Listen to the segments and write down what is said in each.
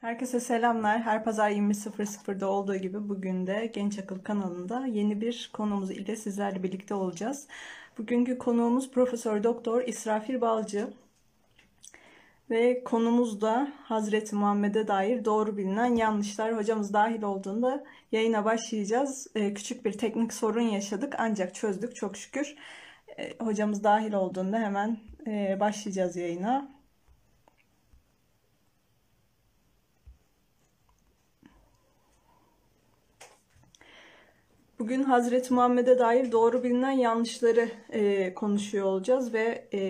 Herkese selamlar. Her pazar 20.00'da olduğu gibi bugün de Genç Akıl kanalında yeni bir konumuz ile sizlerle birlikte olacağız. Bugünkü konuğumuz Profesör Doktor İsrafil Balcı ve konumuz da Hazreti Muhammed'e dair doğru bilinen yanlışlar. Hocamız dahil olduğunda yayına başlayacağız. Ee, küçük bir teknik sorun yaşadık ancak çözdük çok şükür. Ee, hocamız dahil olduğunda hemen e, başlayacağız yayına. Bugün Hazreti Muhammed'e dair doğru bilinen yanlışları e, konuşuyor olacağız ve e,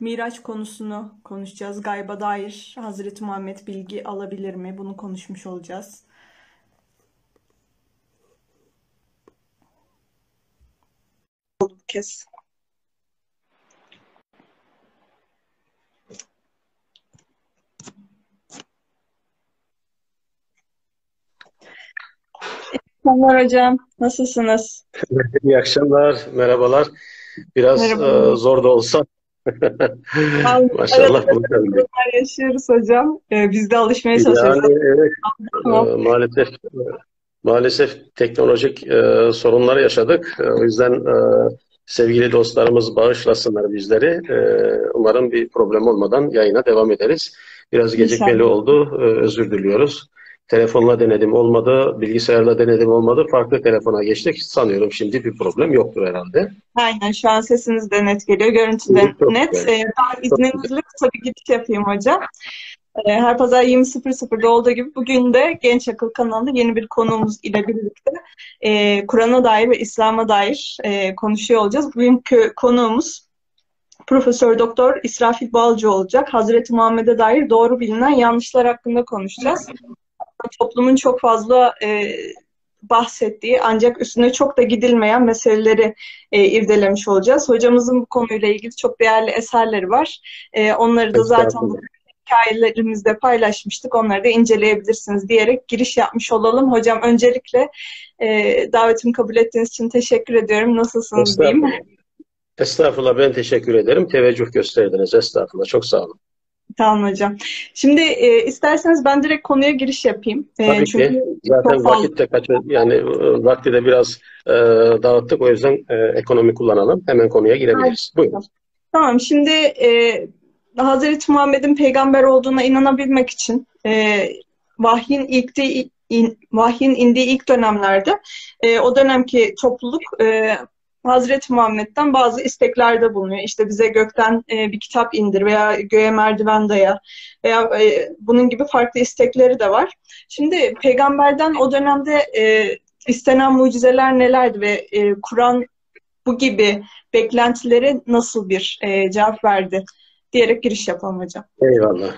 Miraç konusunu konuşacağız. Gayba dair Hazreti Muhammed bilgi alabilir mi? Bunu konuşmuş olacağız. Bu Selamlar hocam. Nasılsınız? İyi akşamlar, merhabalar. Biraz Merhaba. e, zor da olsa maşallah yaşıyoruz hocam. Ee, biz de alışmaya çalışıyoruz. Yani evet, e, maalesef maalesef teknolojik e, sorunlar yaşadık. E, o yüzden e, sevgili dostlarımız bağışlasınlar bizleri. E, umarım bir problem olmadan yayına devam ederiz. Biraz gecikmeli İnşallah. oldu. E, özür diliyoruz. Telefonla denedim olmadı, bilgisayarla denedim olmadı. Farklı telefona geçtik. Sanıyorum şimdi bir problem yoktur herhalde. Aynen şu an sesiniz de net geliyor. Görüntü de Çok net. güzel. Ee, ben izninizle kısa bir giriş yapayım hocam. Ee, Her pazar 20.00'da olduğu gibi bugün de Genç Akıl kanalında yeni bir konuğumuz ile birlikte e, Kur'an'a dair ve İslam'a dair e, konuşuyor olacağız. Bugünkü konuğumuz Profesör Doktor İsrafil Balcı olacak. Hazreti Muhammed'e dair doğru bilinen yanlışlar hakkında konuşacağız. Toplumun çok fazla e, bahsettiği ancak üstüne çok da gidilmeyen meseleleri e, irdelemiş olacağız. Hocamızın bu konuyla ilgili çok değerli eserleri var. E, onları da zaten hikayelerimizde paylaşmıştık. Onları da inceleyebilirsiniz diyerek giriş yapmış olalım. Hocam öncelikle e, davetimi kabul ettiğiniz için teşekkür ediyorum. Nasılsınız diyeyim. Estağfurullah. Estağfurullah ben teşekkür ederim. Teveccüh gösterdiniz. Estağfurullah. Çok sağ olun. Tamam hocam. Şimdi e, isterseniz ben direkt konuya giriş yapayım. E, Tabii çünkü ki. Zaten vakit de kaçır, yani e, vakti de biraz e, dağıttık. O yüzden e, ekonomi kullanalım. Hemen konuya girebiliriz. Buyurun. Tamam, şimdi e, Hazreti Muhammed'in peygamber olduğuna inanabilmek için e, vahyin ilk de, in, vahyin indiği ilk dönemlerde e, o dönemki topluluk e, Hazreti Muhammed'den bazı isteklerde bulunuyor. İşte bize gökten e, bir kitap indir veya göğe merdiven daya veya e, bunun gibi farklı istekleri de var. Şimdi peygamberden o dönemde e, istenen mucizeler nelerdi ve e, Kur'an bu gibi beklentilere nasıl bir e, cevap verdi diyerek giriş yapalım hocam. Eyvallah.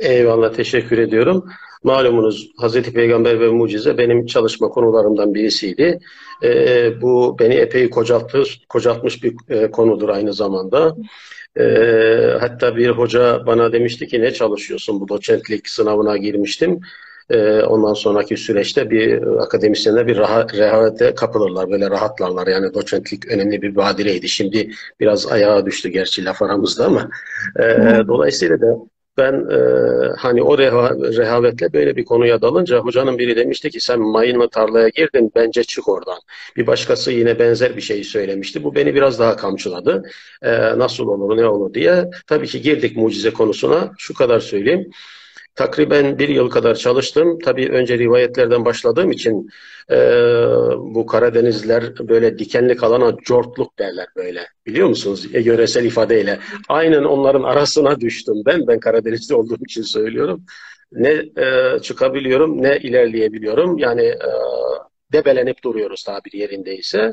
Eyvallah. Teşekkür ediyorum. Malumunuz Hazreti Peygamber ve mucize benim çalışma konularımdan birisiydi. E, bu beni epey kocaltmış, kocaltmış bir e, konudur aynı zamanda. E, hatta bir hoca bana demişti ki ne çalışıyorsun? Bu doçentlik sınavına girmiştim. E, ondan sonraki süreçte bir akademisyenler bir rahat, rehavete kapılırlar, böyle rahatlarlar. Yani doçentlik önemli bir badireydi. Şimdi biraz ayağa düştü gerçi laf aramızda ama. E, dolayısıyla da ben e, hani o reha, rehavetle böyle bir konuya dalınca hocanın biri demişti ki sen mayınlı tarlaya girdin bence çık oradan. Bir başkası yine benzer bir şey söylemişti. Bu beni biraz daha kamçıladı. E, nasıl olur ne olur diye. Tabii ki girdik mucize konusuna. Şu kadar söyleyeyim. Takriben bir yıl kadar çalıştım. Tabii önce rivayetlerden başladığım için e, bu Karadenizliler böyle dikenli kalana cortluk derler böyle. Biliyor musunuz? E, yöresel ifadeyle. Aynen onların arasına düştüm ben. Ben Karadenizli olduğum için söylüyorum. Ne e, çıkabiliyorum ne ilerleyebiliyorum. Yani e, debelenip duruyoruz tabiri yerindeyse.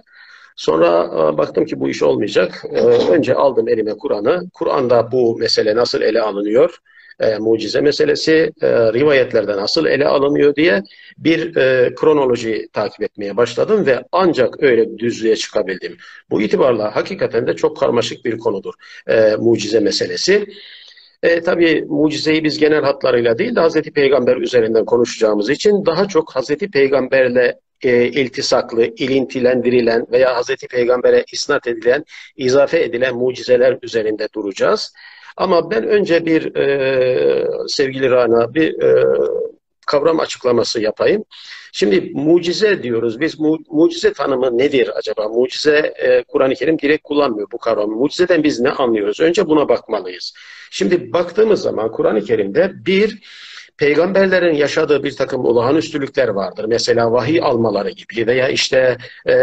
Sonra e, baktım ki bu iş olmayacak. E, önce aldım elime Kur'an'ı. Kur'an'da bu mesele nasıl ele alınıyor? E, mucize meselesi e, rivayetlerde nasıl ele alınıyor diye bir e, kronoloji takip etmeye başladım ve ancak öyle düzlüğe çıkabildim. Bu itibarla hakikaten de çok karmaşık bir konudur e, mucize meselesi. E, tabii mucizeyi biz genel hatlarıyla değil de Hazreti Peygamber üzerinden konuşacağımız için daha çok Hazreti Peygamberle e, iltisaklı, ilintilendirilen veya Hazreti Peygamber'e isnat edilen, izafe edilen mucizeler üzerinde duracağız. Ama ben önce bir e, sevgili Rana bir e, kavram açıklaması yapayım. Şimdi mucize diyoruz. Biz mu, mucize tanımı nedir acaba? Mucize e, Kur'an-ı Kerim direkt kullanmıyor bu kavramı. Mucizeden biz ne anlıyoruz? Önce buna bakmalıyız. Şimdi baktığımız zaman Kur'an-ı Kerim'de bir peygamberlerin yaşadığı bir takım olağanüstülükler vardır. Mesela vahiy almaları gibi veya işte e,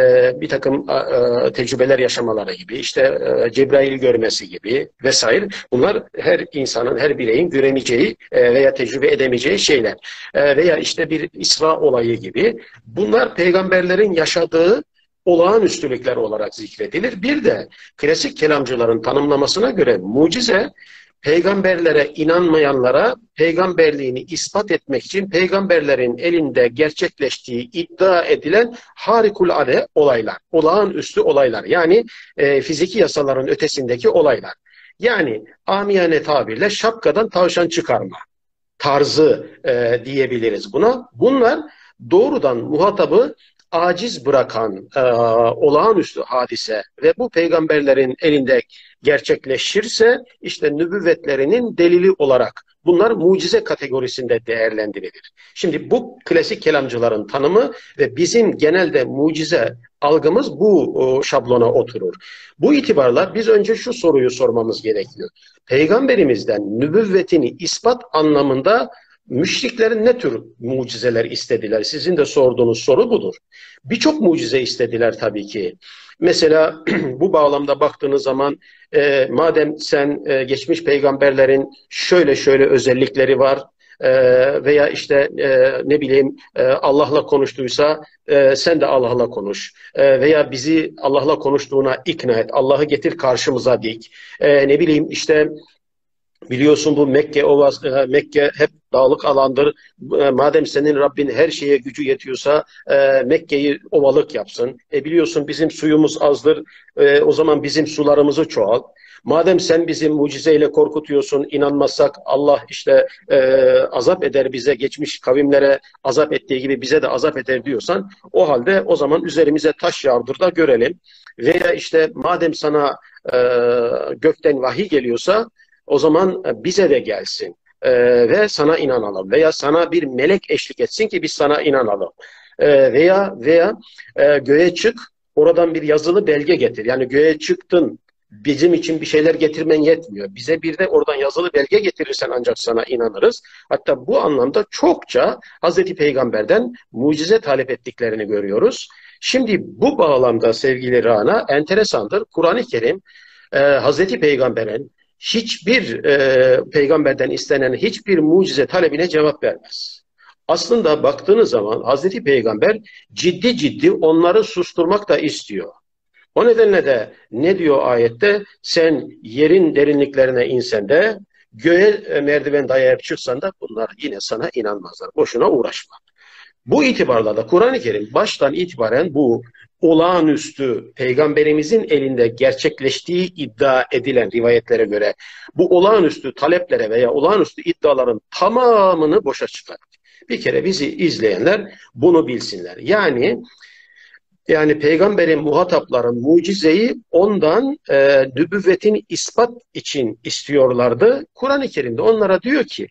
bir takım e, tecrübeler yaşamaları gibi, işte e, Cebrail görmesi gibi vesaire. Bunlar her insanın, her bireyin göremeyeceği e, veya tecrübe edemeyeceği şeyler. E, veya işte bir İsra olayı gibi. Bunlar peygamberlerin yaşadığı olağanüstülükler olarak zikredilir. Bir de klasik kelamcıların tanımlamasına göre mucize peygamberlere inanmayanlara peygamberliğini ispat etmek için peygamberlerin elinde gerçekleştiği iddia edilen harikulade olaylar, olağanüstü olaylar. Yani e, fiziki yasaların ötesindeki olaylar. Yani amiyane tabirle şapkadan tavşan çıkarma tarzı e, diyebiliriz buna. Bunlar doğrudan muhatabı aciz bırakan e, olağanüstü hadise ve bu peygamberlerin elinde gerçekleşirse işte nübüvvetlerinin delili olarak bunlar mucize kategorisinde değerlendirilir. Şimdi bu klasik kelamcıların tanımı ve bizim genelde mucize algımız bu o, şablona oturur. Bu itibarla biz önce şu soruyu sormamız gerekiyor. Peygamberimizden nübüvvetini ispat anlamında Müşriklerin ne tür mucizeler istediler? Sizin de sorduğunuz soru budur. Birçok mucize istediler tabii ki. Mesela bu bağlamda baktığınız zaman e, madem sen e, geçmiş peygamberlerin şöyle şöyle özellikleri var e, veya işte e, ne bileyim e, Allah'la konuştuysa sen de Allah'la konuş veya bizi Allah'la konuştuğuna ikna et. Allah'ı getir karşımıza dik. Ne bileyim işte Biliyorsun bu Mekke ovası, e, Mekke hep dağlık alandır. E, madem senin Rabbin her şeye gücü yetiyorsa e, Mekke'yi ovalık yapsın. E biliyorsun bizim suyumuz azdır. O zaman bizim sularımızı çoğalt. Madem sen bizi mucizeyle korkutuyorsun, inanmazsak Allah işte e, azap eder bize, geçmiş kavimlere azap ettiği gibi bize de azap eder diyorsan, o halde o zaman üzerimize taş yağdır da görelim. Veya işte madem sana e, gökten vahiy geliyorsa, o zaman e, bize de gelsin e, ve sana inanalım veya sana bir melek eşlik etsin ki biz sana inanalım e, veya veya e, göğe çık oradan bir yazılı belge getir yani göğe çıktın bizim için bir şeyler getirmen yetmiyor. Bize bir de oradan yazılı belge getirirsen ancak sana inanırız. Hatta bu anlamda çokça Hazreti Peygamber'den mucize talep ettiklerini görüyoruz. Şimdi bu bağlamda sevgili Rana enteresandır. Kur'an-ı Kerim e, Hazreti Peygamber'in hiçbir e, peygamberden istenen hiçbir mucize talebine cevap vermez. Aslında baktığınız zaman Hazreti Peygamber ciddi ciddi onları susturmak da istiyor. O nedenle de ne diyor ayette? Sen yerin derinliklerine insen de göğe e, merdiven dayayıp çıksan da bunlar yine sana inanmazlar. Boşuna uğraşma. Bu itibarla da Kur'an-ı Kerim baştan itibaren bu olağanüstü peygamberimizin elinde gerçekleştiği iddia edilen rivayetlere göre bu olağanüstü taleplere veya olağanüstü iddiaların tamamını boşa çıkarır. Bir kere bizi izleyenler bunu bilsinler. Yani yani peygamberin muhatapların mucizeyi ondan e, nübüvvetin ispat için istiyorlardı. Kur'an-ı Kerim'de onlara diyor ki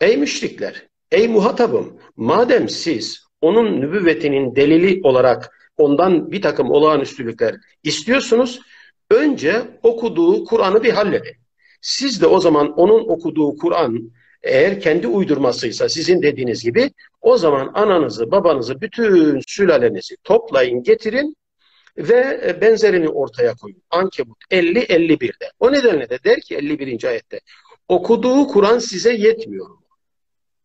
ey müşrikler, ey muhatabım madem siz onun nübüvvetinin delili olarak ondan bir takım olağanüstülükler istiyorsunuz. Önce okuduğu Kur'an'ı bir halledin. Siz de o zaman onun okuduğu Kur'an eğer kendi uydurmasıysa sizin dediğiniz gibi o zaman ananızı, babanızı, bütün sülalenizi toplayın, getirin ve benzerini ortaya koyun. Ankebut 50-51'de. O nedenle de der ki 51. ayette okuduğu Kur'an size yetmiyor.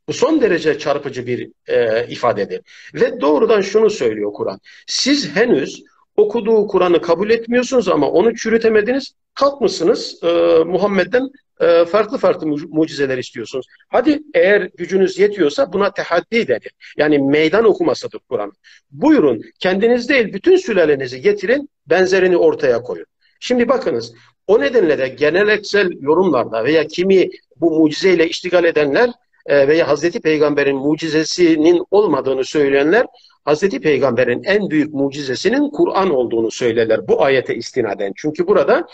Bu son derece çarpıcı bir e, ifadedir. Ve doğrudan şunu söylüyor Kur'an. Siz henüz okuduğu Kur'an'ı kabul etmiyorsunuz ama onu çürütemediniz. Kalkmışsınız e, Muhammed'den e, farklı farklı mucizeler istiyorsunuz. Hadi eğer gücünüz yetiyorsa buna tehaddi denir. Yani meydan okumasıdır Kur'an. Buyurun kendiniz değil bütün sülalenizi getirin benzerini ortaya koyun. Şimdi bakınız o nedenle de geneleksel yorumlarda veya kimi bu mucizeyle iştigal edenler veya Hazreti Peygamber'in mucizesinin olmadığını söyleyenler Hazreti Peygamber'in en büyük mucizesinin Kur'an olduğunu söylerler bu ayete istinaden. Çünkü burada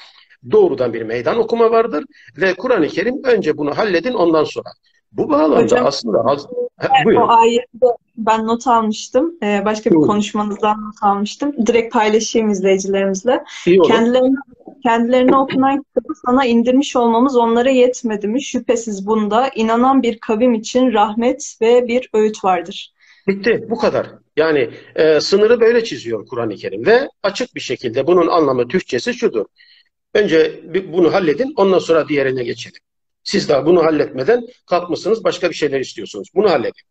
Doğrudan bir meydan okuma vardır ve Kur'an-ı Kerim önce bunu halledin ondan sonra. Bu bağlamda Hocam, aslında az... Ha, O buyurun. ayeti de ben not almıştım. Ee, başka bir konuşmanızdan not almıştım. Direkt paylaşayım izleyicilerimizle. İyi olur. Kendilerine, kendilerine okunan kitabı sana indirmiş olmamız onlara yetmedi mi? Şüphesiz bunda inanan bir kavim için rahmet ve bir öğüt vardır. Bitti. Bu kadar. Yani e, sınırı böyle çiziyor Kur'an-ı Kerim ve açık bir şekilde bunun anlamı Türkçesi şudur. Önce bunu halledin, ondan sonra diğerine geçelim. Siz daha bunu halletmeden kalkmışsınız, başka bir şeyler istiyorsunuz. Bunu halledin.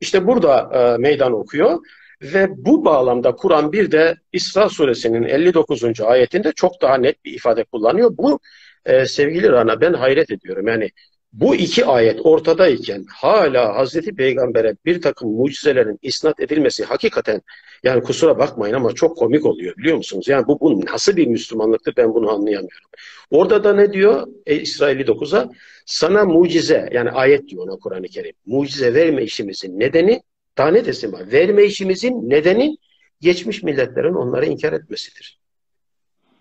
İşte burada e, meydan okuyor ve bu bağlamda Kur'an bir de İsra suresinin 59. ayetinde çok daha net bir ifade kullanıyor. Bu e, sevgili Rana ben hayret ediyorum. Yani bu iki ayet ortadayken hala Hazreti Peygamber'e bir takım mucizelerin isnat edilmesi hakikaten yani kusura bakmayın ama çok komik oluyor biliyor musunuz? Yani bu, bu nasıl bir Müslümanlıktır ben bunu anlayamıyorum. Orada da ne diyor e, İsra 59'a? Sana mucize yani ayet diyor ona Kur'an-ı Kerim. Mucize verme işimizin nedeni daha ne desin var? Verme işimizin nedeni geçmiş milletlerin onları inkar etmesidir.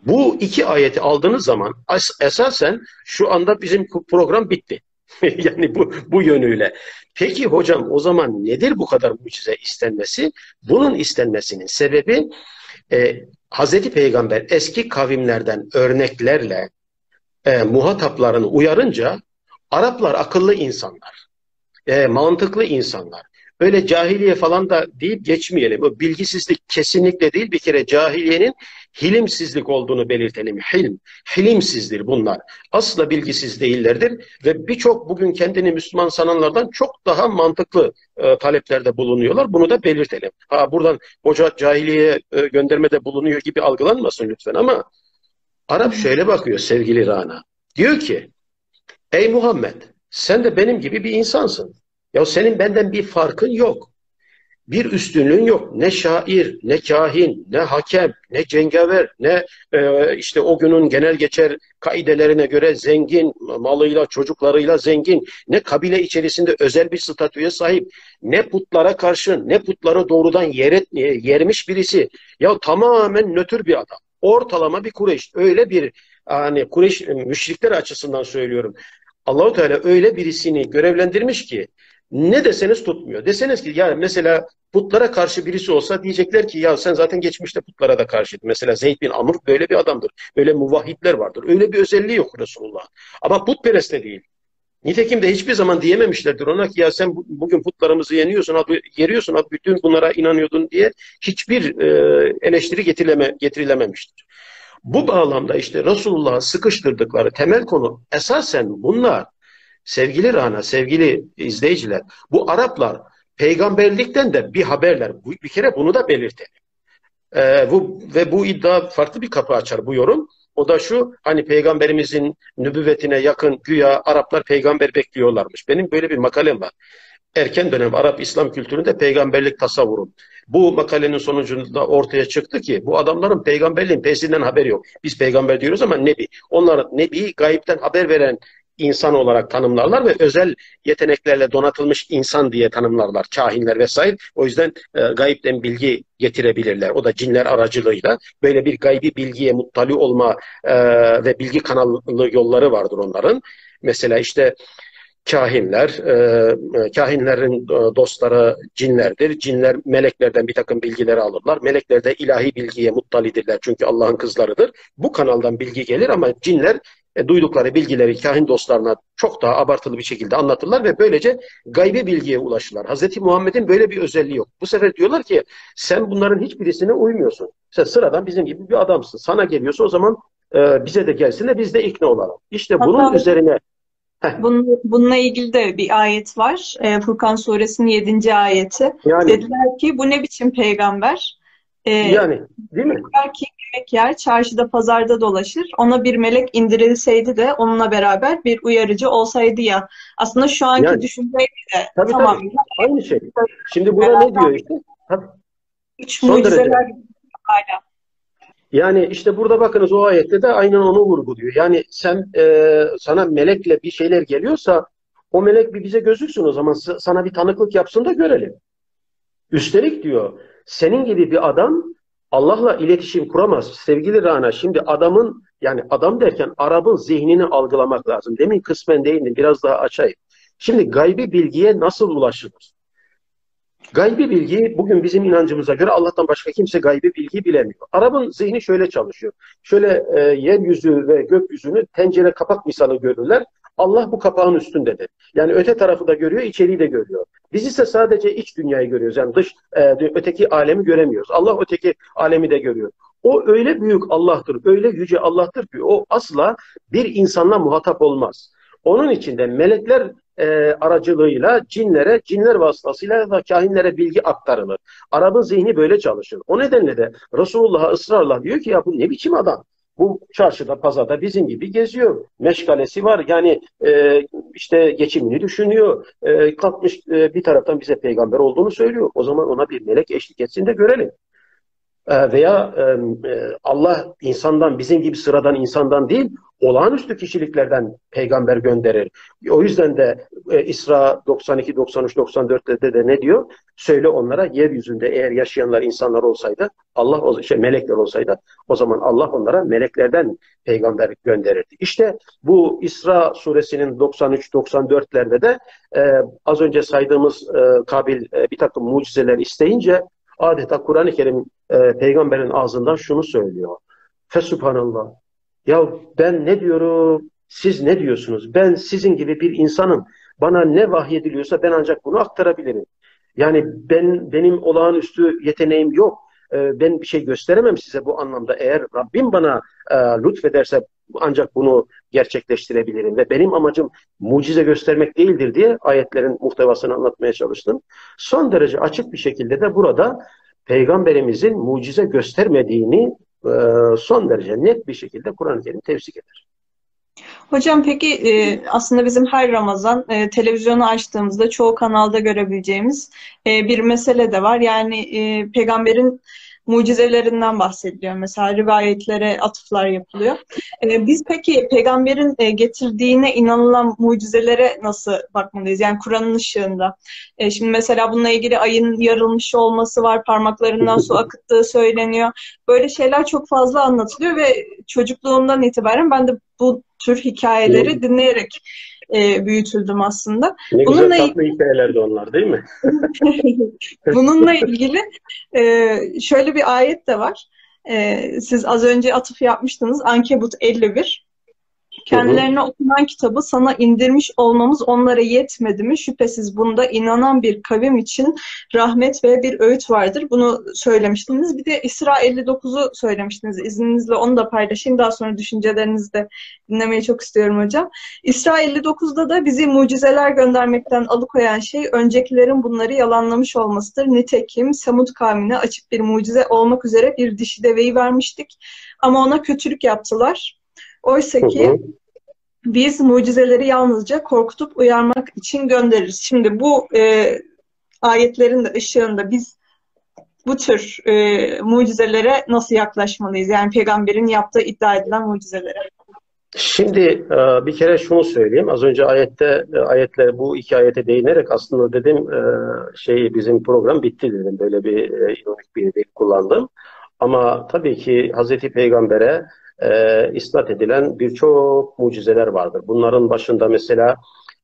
Bu iki ayeti aldığınız zaman es- esasen şu anda bizim program bitti. Yani bu, bu yönüyle. Peki hocam o zaman nedir bu kadar mucize istenmesi? Bunun istenmesinin sebebi e, Hazreti Peygamber eski kavimlerden örneklerle e, muhataplarını uyarınca Araplar akıllı insanlar, e, mantıklı insanlar. Öyle cahiliye falan da deyip geçmeyelim. O bilgisizlik kesinlikle değil. Bir kere cahiliyenin hilimsizlik olduğunu belirtelim. Hilm, hilimsizdir bunlar. Asla bilgisiz değillerdir ve birçok bugün kendini Müslüman sananlardan çok daha mantıklı e, taleplerde bulunuyorlar. Bunu da belirtelim. Ha buradan hoca cahiliyeye e, göndermede bulunuyor gibi algılanmasın lütfen ama Arap şöyle bakıyor sevgili Rana. Diyor ki Ey Muhammed sen de benim gibi bir insansın. Ya senin benden bir farkın yok. Bir üstünlüğün yok. Ne şair, ne kahin, ne hakem, ne cengaver, ne e, işte o günün genel geçer kaidelerine göre zengin, malıyla, çocuklarıyla zengin, ne kabile içerisinde özel bir statüye sahip, ne putlara karşı, ne putları doğrudan yer et, yermiş birisi. Ya tamamen nötr bir adam. Ortalama bir Kureyş. Öyle bir hani Kureyş müşrikler açısından söylüyorum. Allahu Teala öyle birisini görevlendirmiş ki ne deseniz tutmuyor. Deseniz ki ya mesela putlara karşı birisi olsa diyecekler ki ya sen zaten geçmişte putlara da karşıydın. Mesela Zeyd bin Amr böyle bir adamdır. Böyle muvahhidler vardır. Öyle bir özelliği yok Resulullah. Ama putperest de değil. Nitekim de hiçbir zaman diyememişlerdir ona ki ya sen bugün putlarımızı yeniyorsun, adı, yeriyorsun, adı bütün bunlara inanıyordun diye hiçbir e, eleştiri getirileme, getirilememiştir. Bu bağlamda işte Resulullah'ı sıkıştırdıkları temel konu esasen bunlar. Sevgili Rana, sevgili izleyiciler, bu Araplar peygamberlikten de bir haberler. Bir kere bunu da belirtelim. Ee, bu, ve bu iddia farklı bir kapı açar bu yorum. O da şu, hani peygamberimizin nübüvvetine yakın güya Araplar peygamber bekliyorlarmış. Benim böyle bir makalem var. Erken dönem Arap İslam kültüründe peygamberlik tasavvurum. Bu makalenin sonucunda ortaya çıktı ki bu adamların peygamberliğin pesinden haberi yok. Biz peygamber diyoruz ama nebi. Onlar nebi gayipten haber veren insan olarak tanımlarlar ve özel yeteneklerle donatılmış insan diye tanımlarlar. Kahinler vesaire. O yüzden e, gayipten bilgi getirebilirler. O da cinler aracılığıyla. Böyle bir gaybi bilgiye muttali olma e, ve bilgi kanalı yolları vardır onların. Mesela işte kahinler, e, kahinlerin dostları cinlerdir. Cinler meleklerden bir takım bilgileri alırlar. Melekler de ilahi bilgiye muttalidirler çünkü Allah'ın kızlarıdır. Bu kanaldan bilgi gelir ama cinler e, duydukları bilgileri kahin dostlarına çok daha abartılı bir şekilde anlatırlar ve böylece gaybi bilgiye ulaşırlar. Hazreti Muhammed'in böyle bir özelliği yok. Bu sefer diyorlar ki sen bunların hiçbirisine uymuyorsun. Sen sıradan bizim gibi bir adamsın. Sana geliyorsa o zaman e, bize de gelsin de biz de ikna olalım. İşte bunun Hatta üzerine bunun, bununla ilgili de bir ayet var. Ee, Furkan suresinin 7. ayeti. yani Dediler ki bu ne biçim peygamber? Ee, yani değil mi? Dediler ki yemek yer, çarşıda pazarda dolaşır. Ona bir melek indirilseydi de onunla beraber bir uyarıcı olsaydı ya. Aslında şu anki Yani düşünceyle de tabii tamam. tabii aynı şey. Şimdi burada ne diyor işte? Tabii. Üç mucizeler hala. Yani işte burada bakınız o ayette de aynen onu vurguluyor. Yani sen e, sana melekle bir şeyler geliyorsa o melek bir bize gözüksün o zaman sa- sana bir tanıklık yapsın da görelim. Üstelik diyor senin gibi bir adam Allah'la iletişim kuramaz. Sevgili Rana şimdi adamın yani adam derken Arap'ın zihnini algılamak lazım. Demin kısmen değindim biraz daha açayım. Şimdi gaybi bilgiye nasıl ulaşılır? Gaybi bilgi bugün bizim inancımıza göre Allah'tan başka kimse gaybi bilgi bilemiyor. Arap'ın zihni şöyle çalışıyor. Şöyle e, yeryüzü ve gökyüzünü tencere kapak misalı görürler. Allah bu kapağın üstündedir. Yani öte tarafı da görüyor, içeriği de görüyor. Biz ise sadece iç dünyayı görüyoruz. Yani dış e, öteki alemi göremiyoruz. Allah öteki alemi de görüyor. O öyle büyük Allah'tır, öyle yüce Allah'tır ki o asla bir insanla muhatap olmaz. Onun için de melekler e, aracılığıyla cinlere, cinler vasıtasıyla da kahinlere bilgi aktarılır. Arap'ın zihni böyle çalışır. O nedenle de Resulullah'a ısrarla diyor ki ya bu ne biçim adam? Bu çarşıda, pazarda bizim gibi geziyor. Meşgalesi var. Yani e, işte geçimini düşünüyor. E, kalkmış e, bir taraftan bize peygamber olduğunu söylüyor. O zaman ona bir melek eşlik etsin de görelim. E, veya e, e Allah insandan, bizim gibi sıradan insandan değil, olağanüstü kişiliklerden peygamber gönderir. O yüzden de e, İsra 92, 93, 94'te de ne diyor? Söyle onlara yeryüzünde eğer yaşayanlar insanlar olsaydı, Allah şey melekler olsaydı o zaman Allah onlara meleklerden peygamber gönderirdi. İşte bu İsra suresinin 93-94'lerde de e, az önce saydığımız e, Kabil e, bir takım mucizeler isteyince adeta Kur'an-ı Kerim e, peygamberin ağzından şunu söylüyor. Fesubhanallah ya ben ne diyorum, siz ne diyorsunuz? Ben sizin gibi bir insanım. Bana ne vahyediliyorsa ben ancak bunu aktarabilirim. Yani ben benim olağanüstü yeteneğim yok. Ee, ben bir şey gösteremem size bu anlamda. Eğer Rabbim bana e, lütfederse ancak bunu gerçekleştirebilirim. Ve benim amacım mucize göstermek değildir diye ayetlerin muhtevasını anlatmaya çalıştım. Son derece açık bir şekilde de burada Peygamberimizin mucize göstermediğini son derece net bir şekilde Kur'an-ı Kerim tefsik eder. Hocam peki e, aslında bizim her Ramazan e, televizyonu açtığımızda çoğu kanalda görebileceğimiz bir mesele de var. Yani peygamberin mucizelerinden bahsediliyor. Mesela rivayetlere atıflar yapılıyor. Ee, biz peki peygamberin e, getirdiğine inanılan mucizelere nasıl bakmalıyız? Yani Kur'an'ın ışığında. E, şimdi mesela bununla ilgili ayın yarılmış olması var, parmaklarından su akıttığı söyleniyor. Böyle şeyler çok fazla anlatılıyor ve çocukluğumdan itibaren ben de bu tür hikayeleri dinleyerek e, büyütüldüm aslında. Ne Bununla güzel tatlı hikayelerdi onlar değil mi? Bununla ilgili e, şöyle bir ayet de var. E, siz az önce atıf yapmıştınız. Ankebut 51. Kendilerine okunan kitabı sana indirmiş olmamız onlara yetmedi mi? Şüphesiz bunda inanan bir kavim için rahmet ve bir öğüt vardır. Bunu söylemiştiniz. Bir de İsra 59'u söylemiştiniz. İzninizle onu da paylaşayım. Daha sonra düşüncelerinizi de dinlemeyi çok istiyorum hocam. İsra 59'da da bizi mucizeler göndermekten alıkoyan şey öncekilerin bunları yalanlamış olmasıdır. Nitekim Samud kavmine açık bir mucize olmak üzere bir dişi deveyi vermiştik. Ama ona kötülük yaptılar. Oysa ki biz mucizeleri yalnızca korkutup uyarmak için göndeririz. Şimdi bu e, ayetlerin de ışığında biz bu tür e, mucizelere nasıl yaklaşmalıyız? Yani peygamberin yaptığı iddia edilen mucizelere. Şimdi e, bir kere şunu söyleyeyim. Az önce ayette e, ayetle bu iki ayete değinerek aslında dedim şey bizim program bitti dedim. Böyle bir ironik bir dil kullandım. Ama tabii ki Hazreti Peygamber'e e, isnat edilen birçok mucizeler vardır. Bunların başında mesela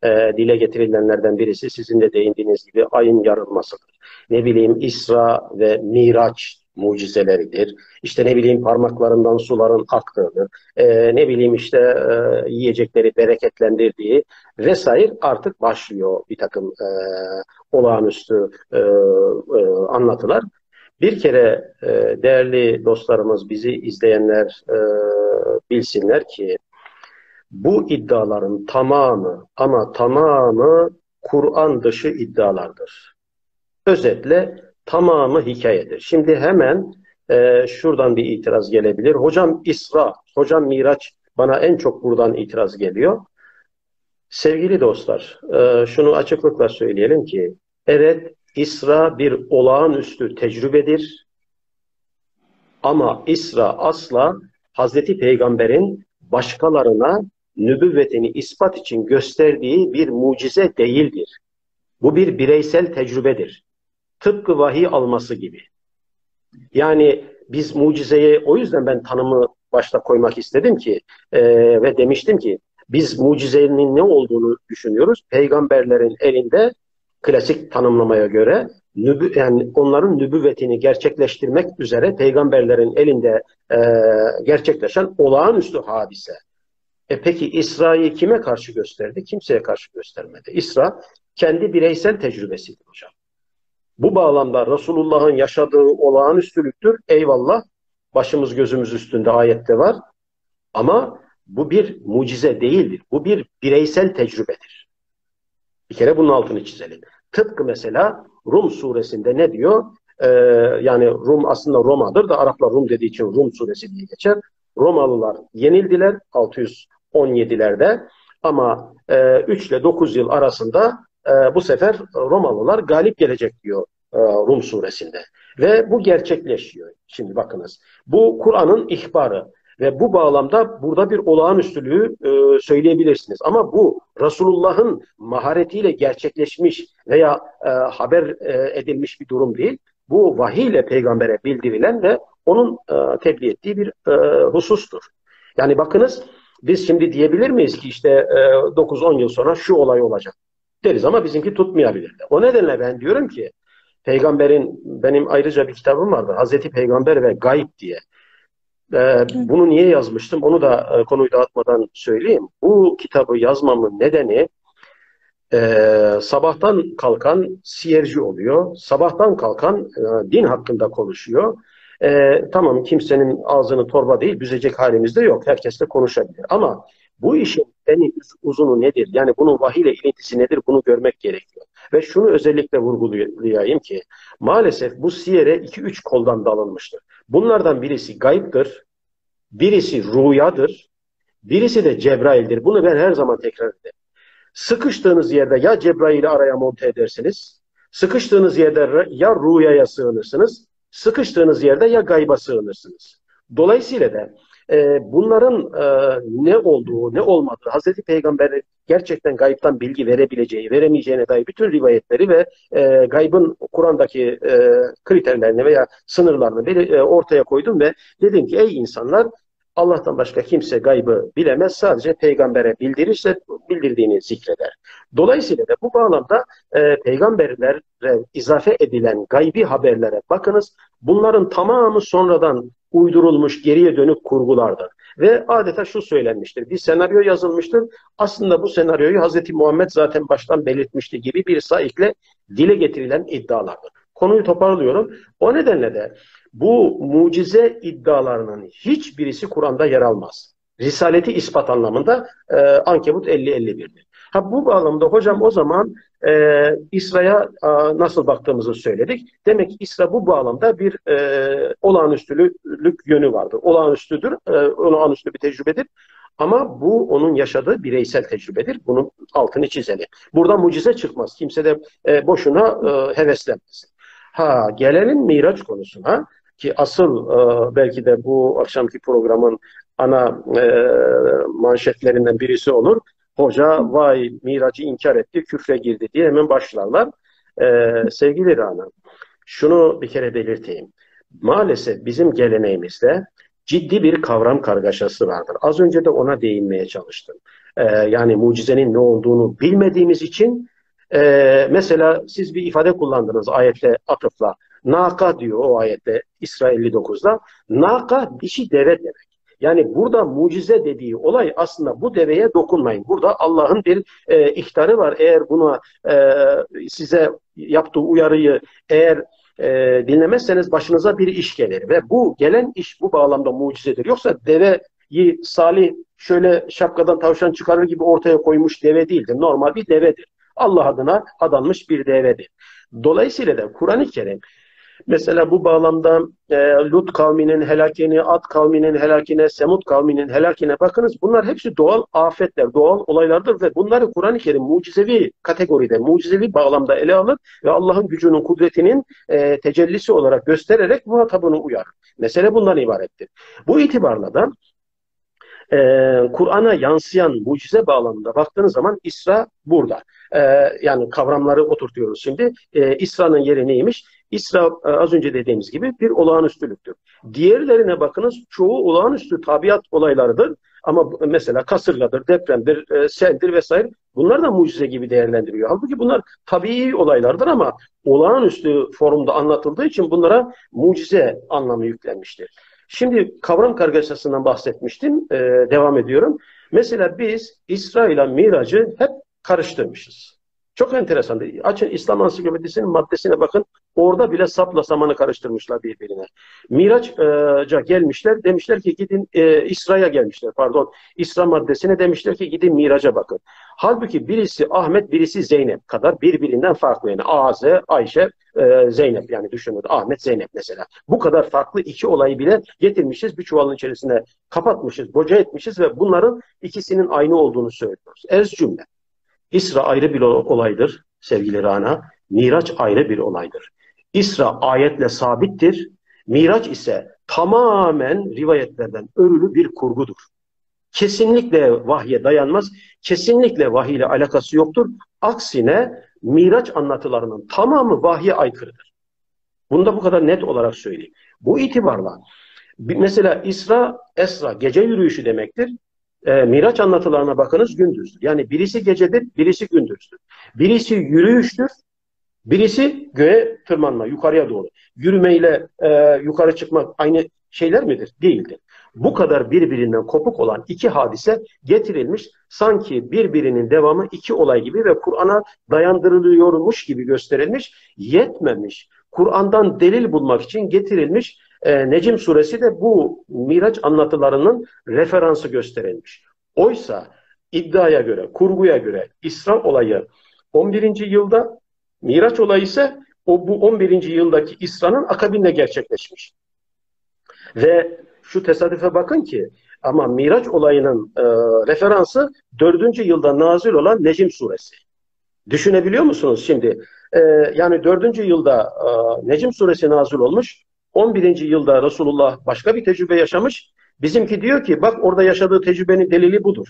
e, dile getirilenlerden birisi sizin de değindiğiniz gibi ayın yarılmasıdır. Ne bileyim İsra ve Miraç mucizeleridir. İşte ne bileyim parmaklarından suların aktığıdır. E, ne bileyim işte e, yiyecekleri bereketlendirdiği vesaire artık başlıyor bir takım e, olağanüstü e, e, anlatılar. Bir kere e, değerli dostlarımız, bizi izleyenler e, bilsinler ki bu iddiaların tamamı ama tamamı Kur'an dışı iddialardır. Özetle tamamı hikayedir. Şimdi hemen e, şuradan bir itiraz gelebilir. Hocam İsra, hocam Miraç bana en çok buradan itiraz geliyor. Sevgili dostlar, e, şunu açıklıkla söyleyelim ki evet İsra bir olağanüstü tecrübedir. Ama İsra asla Hazreti Peygamber'in başkalarına nübüvvetini ispat için gösterdiği bir mucize değildir. Bu bir bireysel tecrübedir. Tıpkı vahiy alması gibi. Yani biz mucizeyi o yüzden ben tanımı başta koymak istedim ki e, ve demiştim ki biz mucizenin ne olduğunu düşünüyoruz. Peygamberlerin elinde klasik tanımlamaya göre nübü, yani onların nübüvvetini gerçekleştirmek üzere peygamberlerin elinde e, gerçekleşen olağanüstü hadise. E peki İsra'yı kime karşı gösterdi? Kimseye karşı göstermedi. İsra kendi bireysel tecrübesidir hocam. Bu bağlamda Resulullah'ın yaşadığı olağanüstülüktür. Eyvallah. Başımız gözümüz üstünde ayette var. Ama bu bir mucize değildir. Bu bir bireysel tecrübedir. Bir kere bunun altını çizelim. Tıpkı mesela Rum suresinde ne diyor? Ee, yani Rum aslında Roma'dır da Araplar Rum dediği için Rum suresi diye geçer. Romalılar yenildiler 617'lerde ama e, 3 ile 9 yıl arasında e, bu sefer Romalılar galip gelecek diyor e, Rum suresinde. Ve bu gerçekleşiyor. Şimdi bakınız. Bu Kur'an'ın ihbarı. Ve bu bağlamda burada bir olağanüstülüğü e, söyleyebilirsiniz. Ama bu Resulullah'ın maharetiyle gerçekleşmiş veya e, haber e, edilmiş bir durum değil. Bu vahiy ile peygambere bildirilen ve onun e, tebliğ ettiği bir e, husustur. Yani bakınız biz şimdi diyebilir miyiz ki işte e, 9-10 yıl sonra şu olay olacak deriz ama bizimki tutmayabilir. O nedenle ben diyorum ki peygamberin benim ayrıca bir kitabım vardı Hazreti Peygamber ve Gayb diye. Ee, bunu niye yazmıştım? Onu da e, konuyu dağıtmadan söyleyeyim. Bu kitabı yazmamın nedeni e, sabahtan kalkan siyerci oluyor. Sabahtan kalkan e, din hakkında konuşuyor. E, tamam kimsenin ağzını torba değil büzecek halimizde yok. Herkes de konuşabilir. Ama bu işin en uzunu nedir? Yani bunun vahiy ile ilintisi nedir? Bunu görmek gerekiyor. Ve şunu özellikle vurgulayayım ki maalesef bu siyere iki üç koldan dalınmıştır. Bunlardan birisi gayiptir, birisi rüyadır, birisi de Cebrail'dir. Bunu ben her zaman tekrar ederim. Sıkıştığınız yerde ya Cebrail'i araya monte edersiniz, sıkıştığınız yerde ya rüyaya sığınırsınız, sıkıştığınız yerde ya gayba sığınırsınız. Dolayısıyla da e, bunların e, ne olduğu, ne olmadığı, Hazreti Peygamber'in gerçekten gayipten bilgi verebileceği, veremeyeceğine dair bütün rivayetleri ve e, gaybın Kur'an'daki e, kriterlerini veya sınırlarını e, ortaya koydum ve dedim ki ey insanlar Allah'tan başka kimse gaybı bilemez. Sadece peygambere bildirirse bildirdiğini zikreder. Dolayısıyla da bu bağlamda e, peygamberlere izafe edilen gaybi haberlere bakınız. Bunların tamamı sonradan uydurulmuş, geriye dönük kurgulardır. Ve adeta şu söylenmiştir. Bir senaryo yazılmıştır. Aslında bu senaryoyu Hz. Muhammed zaten baştan belirtmişti gibi bir saikle dile getirilen iddialardır. Konuyu toparlıyorum. O nedenle de bu mucize iddialarının hiçbirisi Kur'an'da yer almaz. Risaleti ispat anlamında e, Ankebut 50-51'dir. Ha bu bağlamda hocam o zaman e, İsra'ya nasıl baktığımızı söyledik. Demek ki İsra bu bağlamda bir e, olağanüstülük yönü vardır. Olağanüstüdür, e, olağanüstü bir tecrübedir. Ama bu onun yaşadığı bireysel tecrübedir. Bunun altını çizelim. Burada mucize çıkmaz. Kimse de e, boşuna e, heveslenmesin. Ha gelelim Miraç konusuna ki asıl e, belki de bu akşamki programın ana e, manşetlerinden birisi olur. Hoca vay miracı inkar etti, küfre girdi diye hemen başlarlar. Ee, sevgili Rana, şunu bir kere belirteyim. Maalesef bizim geleneğimizde ciddi bir kavram kargaşası vardır. Az önce de ona değinmeye çalıştım. Ee, yani mucizenin ne olduğunu bilmediğimiz için e, mesela siz bir ifade kullandınız ayette atıfla. Naka diyor o ayette İsra 59'da. Naka dişi deve demek. Yani burada mucize dediği olay aslında bu deveye dokunmayın. Burada Allah'ın bir e, ihtarı var. Eğer buna e, size yaptığı uyarıyı eğer e, dinlemezseniz başınıza bir iş gelir. Ve bu gelen iş bu bağlamda mucizedir. Yoksa deveyi Salih şöyle şapkadan tavşan çıkarır gibi ortaya koymuş deve değildir. Normal bir devedir. Allah adına adanmış bir devedir. Dolayısıyla da Kur'an-ı Kerim Mesela bu bağlamda e, Lut kavminin helakini, Ad kavminin helakine, Semud kavminin helakine bakınız. Bunlar hepsi doğal afetler, doğal olaylardır ve bunları Kur'an-ı Kerim mucizevi kategoride, mucizevi bağlamda ele alır ve Allah'ın gücünün, kudretinin e, tecellisi olarak göstererek muhatabını uyar. Mesele bundan ibarettir. Bu itibarla da e, Kur'an'a yansıyan mucize bağlamında baktığınız zaman İsra burada. E, yani kavramları oturtuyoruz şimdi. E, İsra'nın yeri neymiş? İsra e, az önce dediğimiz gibi bir olağanüstülüktür. Diğerlerine bakınız çoğu olağanüstü tabiat olaylarıdır. Ama mesela kasırgadır, depremdir, e, seldir vesaire bunlar da mucize gibi değerlendiriyor. Halbuki bunlar tabii olaylardır ama olağanüstü formda anlatıldığı için bunlara mucize anlamı yüklenmiştir. Şimdi kavram kargaşasından bahsetmiştim. Ee, devam ediyorum. Mesela biz İsra ile Mirac'ı hep karıştırmışız. Çok enteresan. Açın İslam Ansiklopedisi'nin maddesine bakın. Orada bile sapla samanı karıştırmışlar birbirine. Miraç'a gelmişler. Demişler ki gidin e, İsra'ya gelmişler. Pardon. İsra maddesine demişler ki gidin Miraç'a bakın. Halbuki birisi Ahmet, birisi Zeynep kadar birbirinden farklı. Yani Aze, Ayşe, e, Zeynep yani düşünün. Ahmet, Zeynep mesela. Bu kadar farklı iki olayı bile getirmişiz. Bir çuvalın içerisine kapatmışız, boca etmişiz ve bunların ikisinin aynı olduğunu söylüyoruz. Ez cümle. İsra ayrı bir olaydır sevgili Rana. Miraç ayrı bir olaydır. İsra ayetle sabittir. Miraç ise tamamen rivayetlerden örülü bir kurgudur. Kesinlikle vahye dayanmaz. Kesinlikle vahiy ile alakası yoktur. Aksine Miraç anlatılarının tamamı vahye aykırıdır. Bunu da bu kadar net olarak söyleyeyim. Bu itibarla mesela İsra, Esra gece yürüyüşü demektir e, Miraç anlatılarına bakınız gündüzdür. Yani birisi gecedir, birisi gündüzdür. Birisi yürüyüştür, birisi göğe tırmanma, yukarıya doğru. Yürümeyle e, yukarı çıkmak aynı şeyler midir? Değildir. Bu kadar birbirinden kopuk olan iki hadise getirilmiş, sanki birbirinin devamı iki olay gibi ve Kur'an'a dayandırılıyormuş gibi gösterilmiş, yetmemiş. Kur'an'dan delil bulmak için getirilmiş e, Necim suresi de bu Miraç anlatılarının referansı gösterilmiş. Oysa iddiaya göre, kurguya göre İsra olayı 11. yılda, Miraç olayı ise o bu 11. yıldaki İsra'nın akabinde gerçekleşmiş. Ve şu tesadüfe bakın ki ama Miraç olayının e, referansı 4. yılda nazil olan Necim suresi. Düşünebiliyor musunuz şimdi? E, yani 4. yılda e, Necim suresi nazil olmuş. 11. yılda Resulullah başka bir tecrübe yaşamış. Bizimki diyor ki bak orada yaşadığı tecrübenin delili budur.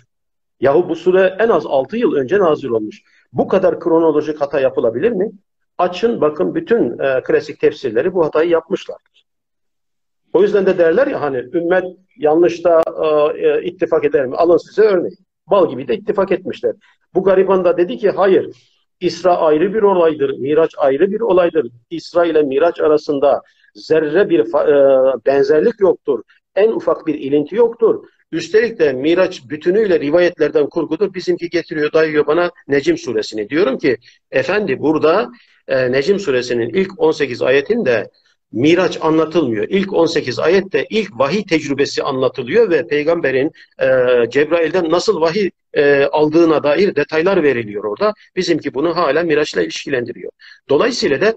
Yahu bu sure en az 6 yıl önce nazil olmuş. Bu kadar kronolojik hata yapılabilir mi? Açın bakın bütün e, klasik tefsirleri bu hatayı yapmışlar. O yüzden de derler ya hani ümmet yanlışta e, e, ittifak eder mi? Alın size örneği. Bal gibi de ittifak etmişler. Bu gariban da dedi ki hayır. İsra ayrı bir olaydır. Miraç ayrı bir olaydır. İsra ile Miraç arasında zerre bir e, benzerlik yoktur. En ufak bir ilinti yoktur. Üstelik de Miraç bütünüyle rivayetlerden kurgudur. Bizimki getiriyor, dayıyor bana Necim suresini. Diyorum ki, efendi burada e, Necim suresinin ilk 18 ayetinde Miraç anlatılmıyor. İlk 18 ayette ilk vahiy tecrübesi anlatılıyor ve peygamberin e, Cebrail'den nasıl vahiy e, aldığına dair detaylar veriliyor orada. Bizimki bunu hala Miraç'la ilişkilendiriyor. Dolayısıyla da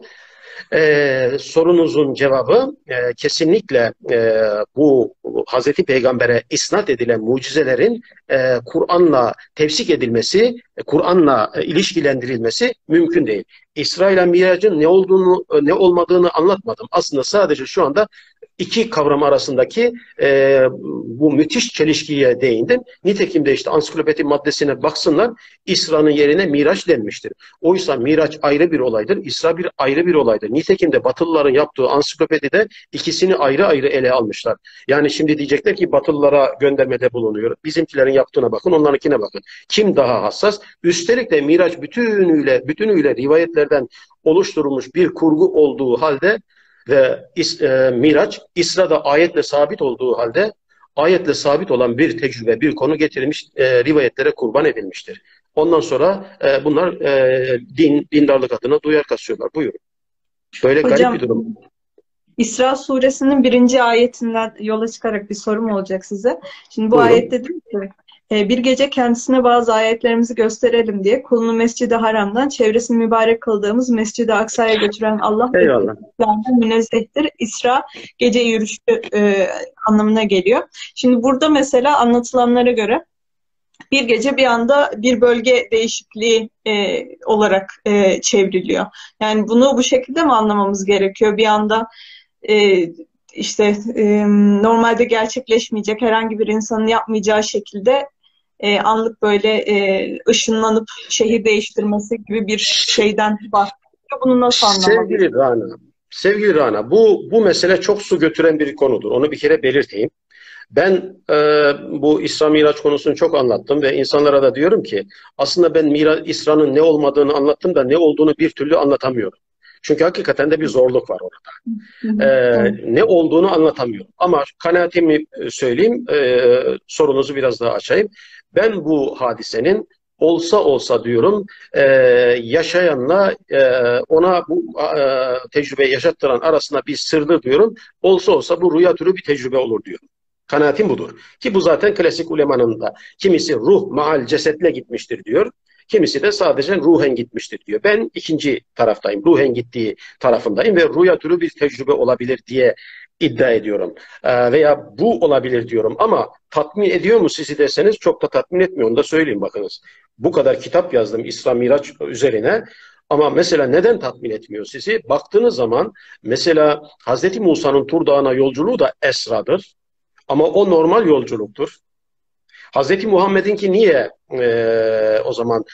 e, sorunuzun cevabı e, kesinlikle e, bu Hazreti Peygamber'e isnat edilen mucizelerin e, Kur'an'la tefsik edilmesi, e, Kur'an'la e, ilişkilendirilmesi mümkün değil. İsrail Mirac'ın ne olduğunu, ne olmadığını anlatmadım. Aslında sadece şu anda iki kavram arasındaki e, bu müthiş çelişkiye değindim. Nitekim de işte ansiklopedi maddesine baksınlar İsra'nın yerine Miraç denmiştir. Oysa Miraç ayrı bir olaydır, İsra bir ayrı bir olaydır. Nitekim de Batılıların yaptığı ansiklopedide ikisini ayrı ayrı ele almışlar. Yani şimdi diyecekler ki Batılılara göndermede bulunuyor. Bizimkilerin yaptığına bakın, onlarınkine bakın. Kim daha hassas? Üstelik de Miraç bütünüyle, bütünüyle rivayetlerden oluşturulmuş bir kurgu olduğu halde ve e, Miraç İsra'da ayetle sabit olduğu halde ayetle sabit olan bir tecrübe, bir konu getirilmiş, e, rivayetlere kurban edilmiştir. Ondan sonra e, bunlar e, din, dindarlık adına duyar kasıyorlar. Buyurun. Böyle Hocam, garip bir durum. İsra suresinin birinci ayetinden yola çıkarak bir sorum olacak size. Şimdi bu Buyurun. ayette diyor ki bir gece kendisine bazı ayetlerimizi gösterelim diye kulunu Mescid-i Haram'dan çevresini mübarek kıldığımız Mescid-i Aksa'ya götüren Allah münezzehtir. İsra gece yürüyüşü e, anlamına geliyor. Şimdi burada mesela anlatılanlara göre bir gece bir anda bir bölge değişikliği e, olarak e, çevriliyor. Yani bunu bu şekilde mi anlamamız gerekiyor? Bir anda e, işte e, normalde gerçekleşmeyecek herhangi bir insanın yapmayacağı şekilde e, anlık böyle e, ışınlanıp şehir değiştirmesi gibi bir şeyden bahsediyor. Bunu nasıl anlamalıyız? Sevgili Rana, sevgili Rana, bu bu mesele çok su götüren bir konudur. Onu bir kere belirteyim. Ben e, bu İsra Miraç konusunu çok anlattım ve insanlara da diyorum ki aslında ben Mira, İsra'nın ne olmadığını anlattım da ne olduğunu bir türlü anlatamıyorum. Çünkü hakikaten de bir zorluk var orada. Ee, ne olduğunu anlatamıyorum. Ama kanaatimi söyleyeyim, e, sorunuzu biraz daha açayım. Ben bu hadisenin olsa olsa diyorum e, yaşayanla e, ona bu e, tecrübeyi yaşattıran arasında bir sırdır diyorum. Olsa olsa bu rüya türü bir tecrübe olur diyorum. Kanaatim budur. Ki bu zaten klasik ulemanın da kimisi ruh maal cesetle gitmiştir diyor. Kimisi de sadece ruhen gitmiştir diyor. Ben ikinci taraftayım. Ruhen gittiği tarafındayım ve rüya türü bir tecrübe olabilir diye iddia ediyorum. Ee, veya bu olabilir diyorum ama tatmin ediyor mu sizi deseniz çok da tatmin etmiyor. Onu da söyleyeyim bakınız. Bu kadar kitap yazdım İslam Miraç üzerine. Ama mesela neden tatmin etmiyor sizi? Baktığınız zaman mesela Hazreti Musa'nın Tur Dağı'na yolculuğu da esradır. Ama o normal yolculuktur. Hazreti Muhammed'inki niye e, o zaman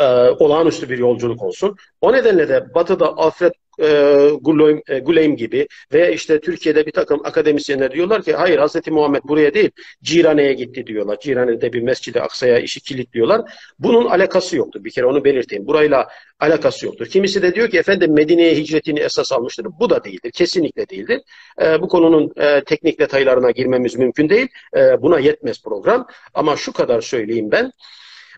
e, olağanüstü bir yolculuk olsun? O nedenle de Batı'da Alfred e, Guleym, e, Guleym gibi ve işte Türkiye'de bir takım akademisyenler diyorlar ki hayır Hazreti Muhammed buraya değil Cirane'ye gitti diyorlar. Cirane'de bir Mescid-i Aksa'ya işi kilitliyorlar. Bunun alakası yoktur. Bir kere onu belirteyim. Burayla alakası yoktur. Kimisi de diyor ki efendim Medine'ye hicretini esas almıştır. Bu da değildir. Kesinlikle değildir. E, bu konunun e, teknik detaylarına girmemiz mümkün değil. E, buna yetmez program. Ama şu kadar söyleyeyim ben.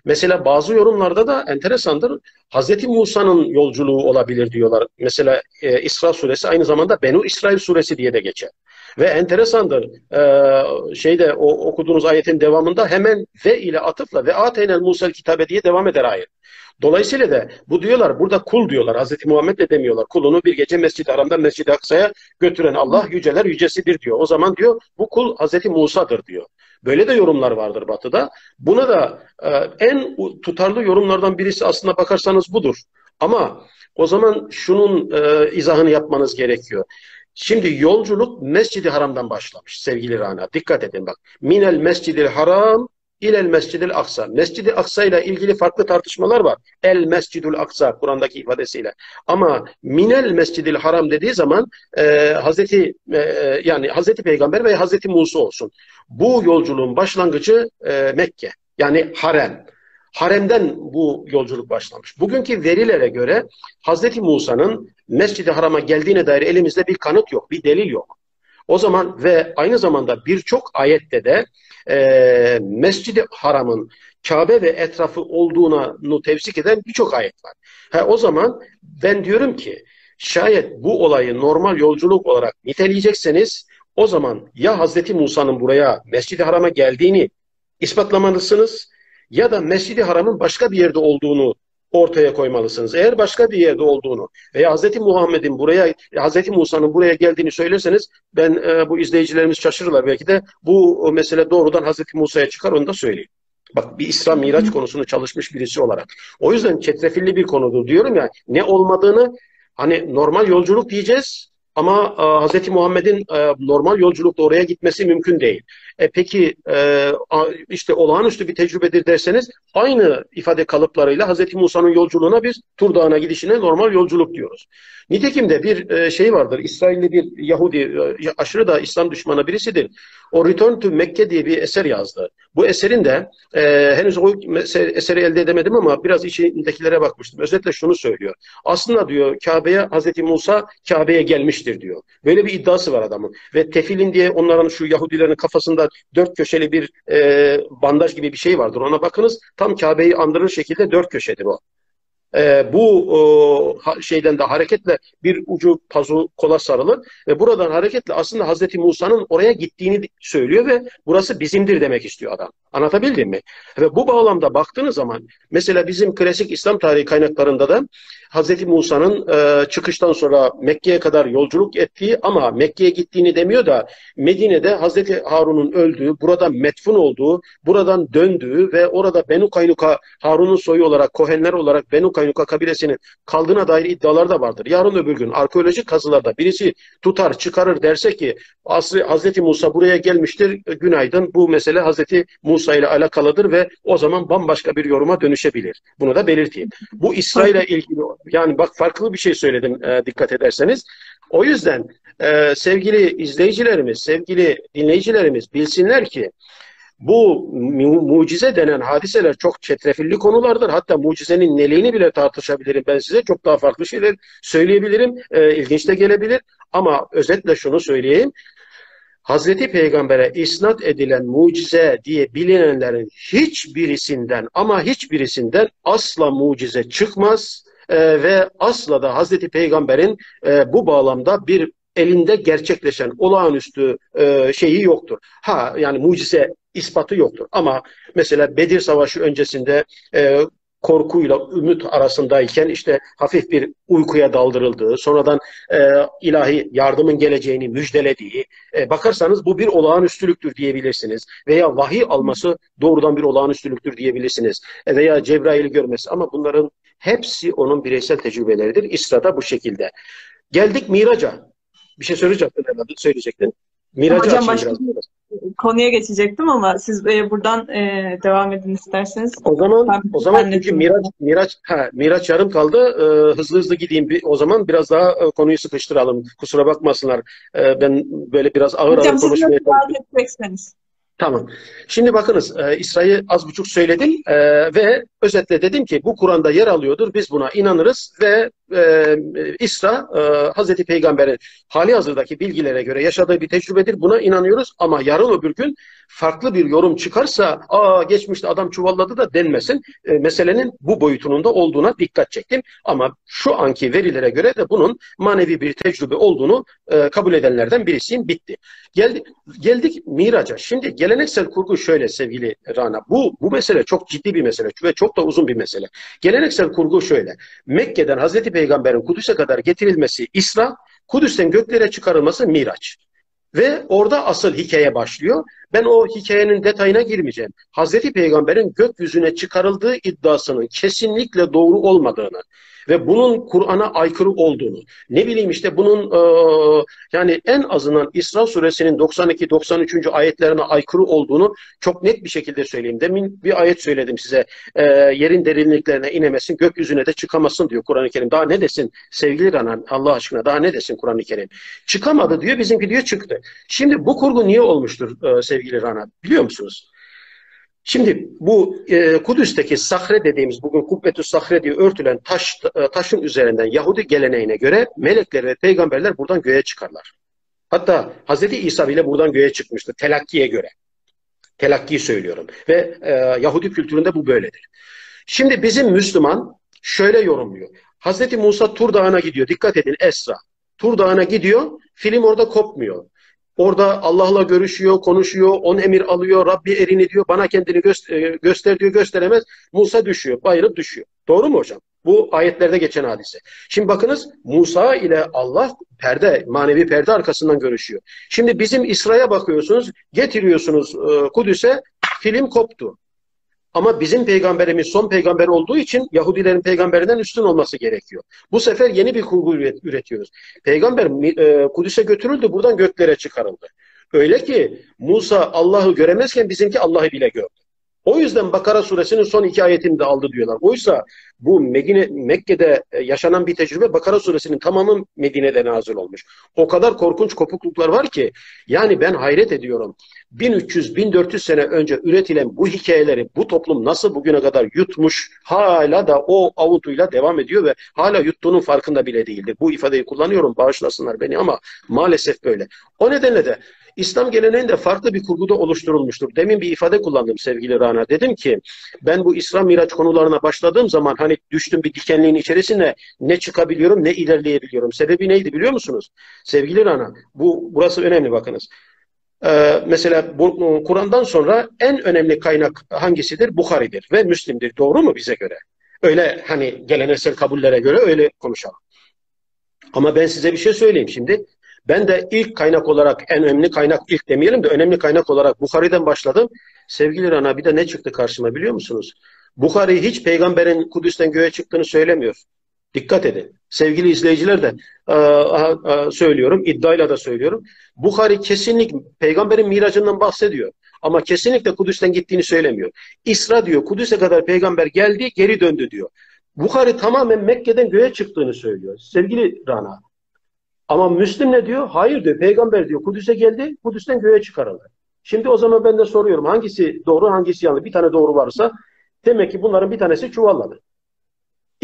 Mesela bazı yorumlarda da enteresandır. Hazreti Musa'nın yolculuğu olabilir diyorlar. Mesela e, İsra suresi aynı zamanda Benu İsrail suresi diye de geçer. Ve enteresandır. E, şeyde o okuduğunuz ayetin devamında hemen ve ile atıfla ve ateynel Musa'l kitabe diye devam eder ayet. Dolayısıyla da bu diyorlar burada kul diyorlar. Hazreti Muhammed de demiyorlar. Kulunu bir gece Mescid-i Haram'dan Mescid-i Aksa'ya götüren Allah yüceler yücesidir diyor. O zaman diyor bu kul Hazreti Musa'dır diyor. Böyle de yorumlar vardır Batı'da. Buna da e, en tutarlı yorumlardan birisi aslında bakarsanız budur. Ama o zaman şunun e, izahını yapmanız gerekiyor. Şimdi yolculuk Mescid-i Haram'dan başlamış sevgili Rana. Dikkat edin bak. Minel Mescid-i Haram ilel Mescid-i Aksa. Mescid-i Aksa ile ilgili farklı tartışmalar var. El Mescidül Aksa Kur'an'daki ifadesiyle. Ama minel Mescid-i Haram dediği zaman e, Hazreti e, yani Hazreti Peygamber ve Hazreti Musa olsun. Bu yolculuğun başlangıcı e, Mekke. Yani harem. Haremden bu yolculuk başlamış. Bugünkü verilere göre Hazreti Musa'nın Mescid-i Haram'a geldiğine dair elimizde bir kanıt yok, bir delil yok. O zaman ve aynı zamanda birçok ayette de e, Mescid-i Haram'ın Kabe ve etrafı olduğunu tevsik eden birçok ayet var. Ha, o zaman ben diyorum ki şayet bu olayı normal yolculuk olarak niteleyecekseniz o zaman ya Hazreti Musa'nın buraya Mescid-i Haram'a geldiğini ispatlamalısınız ya da Mescid-i Haram'ın başka bir yerde olduğunu ortaya koymalısınız. Eğer başka bir yerde olduğunu veya Hz. Muhammed'in buraya, Hz. Musa'nın buraya geldiğini söylerseniz ben e, bu izleyicilerimiz şaşırırlar belki de bu mesele doğrudan Hz. Musa'ya çıkar onu da söyleyeyim. Bak bir İsra Miraç konusunu çalışmış birisi olarak. O yüzden çetrefilli bir konudur diyorum ya. Ne olmadığını hani normal yolculuk diyeceğiz ama e, Hz. Muhammed'in e, normal yolculukta oraya gitmesi mümkün değil. E, peki e, işte olağanüstü bir tecrübedir derseniz aynı ifade kalıplarıyla Hz. Musa'nın yolculuğuna biz Tur Dağı'na gidişine normal yolculuk diyoruz. Nitekim de bir e, şey vardır. İsrailli bir Yahudi, e, aşırı da İslam düşmanı birisidir. O Return to Mekke diye bir eser yazdı. Bu eserin de e, henüz o eseri elde edemedim ama biraz içindekilere bakmıştım. Özetle şunu söylüyor. Aslında diyor Kabe'ye Hazreti Musa Kabe'ye gelmiştir diyor. Böyle bir iddiası var adamın. Ve tefilin diye onların şu Yahudilerin kafasında dört köşeli bir e, bandaj gibi bir şey vardır. Ona bakınız tam Kabe'yi andırır şekilde dört köşedir o e, bu e, şeyden de hareketle bir ucu pazu kola sarılır ve buradan hareketle aslında Hazreti Musa'nın oraya gittiğini söylüyor ve burası bizimdir demek istiyor adam. Anlatabildim mi? Ve bu bağlamda baktığınız zaman mesela bizim klasik İslam tarihi kaynaklarında da Hazreti Musa'nın e, çıkıştan sonra Mekke'ye kadar yolculuk ettiği ama Mekke'ye gittiğini demiyor da Medine'de Hazreti Harun'un öldüğü, burada metfun olduğu, buradan döndüğü ve orada Benu Kaynuka Harun'un soyu olarak, Kohenler olarak Benu Kaynuka kabilesinin kaldığına dair iddialar da vardır. Yarın öbür gün arkeolojik kazılarda birisi tutar, çıkarır derse ki aslı Hazreti Musa buraya gelmiştir, günaydın bu mesele Hazreti Musa ile alakalıdır ve o zaman bambaşka bir yoruma dönüşebilir. Bunu da belirteyim. Bu İsrail'e ilgili yani bak farklı bir şey söyledim e, dikkat ederseniz. O yüzden e, sevgili izleyicilerimiz, sevgili dinleyicilerimiz bilsinler ki bu mu mucize denen hadiseler çok çetrefilli konulardır. Hatta mucizenin neliğini bile tartışabilirim ben size. Çok daha farklı şeyler söyleyebilirim. E, ilginç de gelebilir. Ama özetle şunu söyleyeyim. Hazreti Peygamber'e isnat edilen mucize diye bilinenlerin hiçbirisinden ama hiçbirisinden asla mucize çıkmaz e, ve asla da Hazreti Peygamber'in e, bu bağlamda bir elinde gerçekleşen olağanüstü e, şeyi yoktur. Ha yani mucize ispatı yoktur. Ama mesela Bedir Savaşı öncesinde e, korkuyla ümit arasındayken işte hafif bir uykuya daldırıldığı, sonradan e, ilahi yardımın geleceğini müjdelediği, e, bakarsanız bu bir olağanüstülüktür diyebilirsiniz. Veya vahiy alması doğrudan bir olağanüstülüktür diyebilirsiniz. E, veya Cebrail'i görmesi ama bunların hepsi onun bireysel tecrübeleridir. İsra'da bu şekilde. Geldik Miraç'a. Bir şey söyleyecektin herhalde, söyleyecektin. Miraç'ı Hocam başka biraz. Konuya geçecektim ama siz e, buradan e, devam edin isterseniz. O zaman ben, o zaman çünkü Miraç Miraç ha Miraç yarım kaldı. E, hızlı hızlı gideyim. Bir, o zaman biraz daha e, konuyu sıkıştıralım. Kusura bakmasınlar. E, ben böyle biraz ağır Hocam, ağır konuşmaya çalışıyorum. Tamam. Şimdi bakınız e, İsra'yı az buçuk söyledim e, ve özetle dedim ki bu Kur'an'da yer alıyordur. Biz buna inanırız ve e, İsra e, Hazreti Peygamber'in hali hazırdaki bilgilere göre yaşadığı bir tecrübedir. Buna inanıyoruz ama yarın öbür gün farklı bir yorum çıkarsa aa geçmişte adam çuvalladı da denmesin. E, meselenin bu boyutunun da olduğuna dikkat çektim. Ama şu anki verilere göre de bunun manevi bir tecrübe olduğunu e, kabul edenlerden birisiyim. Bitti. Geldi, geldik Miraç'a. Şimdi geleneksel kurgu şöyle sevgili Rana. Bu, bu mesele çok ciddi bir mesele ve çok da uzun bir mesele. Geleneksel kurgu şöyle. Mekke'den Hazreti Peygamber'in Kudüs'e kadar getirilmesi İsra, Kudüs'ten göklere çıkarılması Miraç. Ve orada asıl hikaye başlıyor. Ben o hikayenin detayına girmeyeceğim. Hazreti Peygamber'in gökyüzüne çıkarıldığı iddiasının kesinlikle doğru olmadığını, ve bunun Kur'an'a aykırı olduğunu, ne bileyim işte bunun e, yani en azından İsra suresinin 92-93. ayetlerine aykırı olduğunu çok net bir şekilde söyleyeyim. Demin bir ayet söyledim size. E, yerin derinliklerine inemesin, gökyüzüne de çıkamasın diyor Kur'an-ı Kerim. Daha ne desin sevgili Ranan Allah aşkına daha ne desin Kur'an-ı Kerim? Çıkamadı diyor, bizimki diyor çıktı. Şimdi bu kurgu niye olmuştur e, sevgili Rana? Biliyor musunuz? Şimdi bu e, Kudüs'teki sahre dediğimiz bugün kubbetü sahre diye örtülen taş e, taşın üzerinden Yahudi geleneğine göre melekler ve peygamberler buradan göğe çıkarlar. Hatta Hz. İsa bile buradan göğe çıkmıştı telakkiye göre. Telakkiyi söylüyorum. Ve e, Yahudi kültüründe bu böyledir. Şimdi bizim Müslüman şöyle yorumluyor. Hz. Musa Tur Dağı'na gidiyor. Dikkat edin Esra. Tur Dağı'na gidiyor. Film orada kopmuyor. Orada Allah'la görüşüyor, konuşuyor, on emir alıyor, Rabbi erini diyor, bana kendini göster, göster diyor, gösteremez. Musa düşüyor, bayılıp düşüyor. Doğru mu hocam? Bu ayetlerde geçen hadise. Şimdi bakınız Musa ile Allah perde, manevi perde arkasından görüşüyor. Şimdi bizim İsra'ya bakıyorsunuz, getiriyorsunuz e, Kudüs'e, film koptu. Ama bizim peygamberimiz son peygamber olduğu için Yahudilerin peygamberinden üstün olması gerekiyor. Bu sefer yeni bir kurgu üretiyoruz. Peygamber e, Kudüs'e götürüldü, buradan göklere çıkarıldı. Öyle ki Musa Allah'ı göremezken bizimki Allah'ı bile gördü. O yüzden Bakara suresinin son iki ayetini de aldı diyorlar. Oysa bu Medine, Mekke'de e, yaşanan bir tecrübe Bakara suresinin tamamı Medine'de nazil olmuş. O kadar korkunç kopukluklar var ki yani ben hayret ediyorum. 1300-1400 sene önce üretilen bu hikayeleri bu toplum nasıl bugüne kadar yutmuş hala da o avutuyla devam ediyor ve hala yuttuğunun farkında bile değildir. Bu ifadeyi kullanıyorum bağışlasınlar beni ama maalesef böyle. O nedenle de İslam geleneğinde farklı bir kurguda oluşturulmuştur. Demin bir ifade kullandım sevgili Rana. Dedim ki ben bu İslam Miraç konularına başladığım zaman hani düştüm bir dikenliğin içerisine ne çıkabiliyorum ne ilerleyebiliyorum. Sebebi neydi biliyor musunuz? Sevgili Rana bu burası önemli bakınız. Ee, mesela Kur'an'dan sonra en önemli kaynak hangisidir? Bukhari'dir ve Müslim'dir. Doğru mu bize göre? Öyle hani geleneksel kabullere göre öyle konuşalım. Ama ben size bir şey söyleyeyim şimdi. Ben de ilk kaynak olarak en önemli kaynak ilk demeyelim de önemli kaynak olarak Bukhari'den başladım. Sevgili Rana bir de ne çıktı karşıma biliyor musunuz? Bukhari hiç peygamberin Kudüs'ten göğe çıktığını söylemiyor. Dikkat edin. Sevgili izleyiciler de e, e, söylüyorum, iddiayla da söylüyorum. Bukhari kesinlikle peygamberin miracından bahsediyor. Ama kesinlikle Kudüs'ten gittiğini söylemiyor. İsra diyor, Kudüs'e kadar peygamber geldi, geri döndü diyor. Bukhari tamamen Mekke'den göğe çıktığını söylüyor. Sevgili Rana, Ama Müslim ne diyor? Hayır diyor. Peygamber diyor Kudüs'e geldi, Kudüs'ten göğe çıkarıldı. Şimdi o zaman ben de soruyorum hangisi doğru hangisi yanlış? Bir tane doğru varsa demek ki bunların bir tanesi çuvalladı.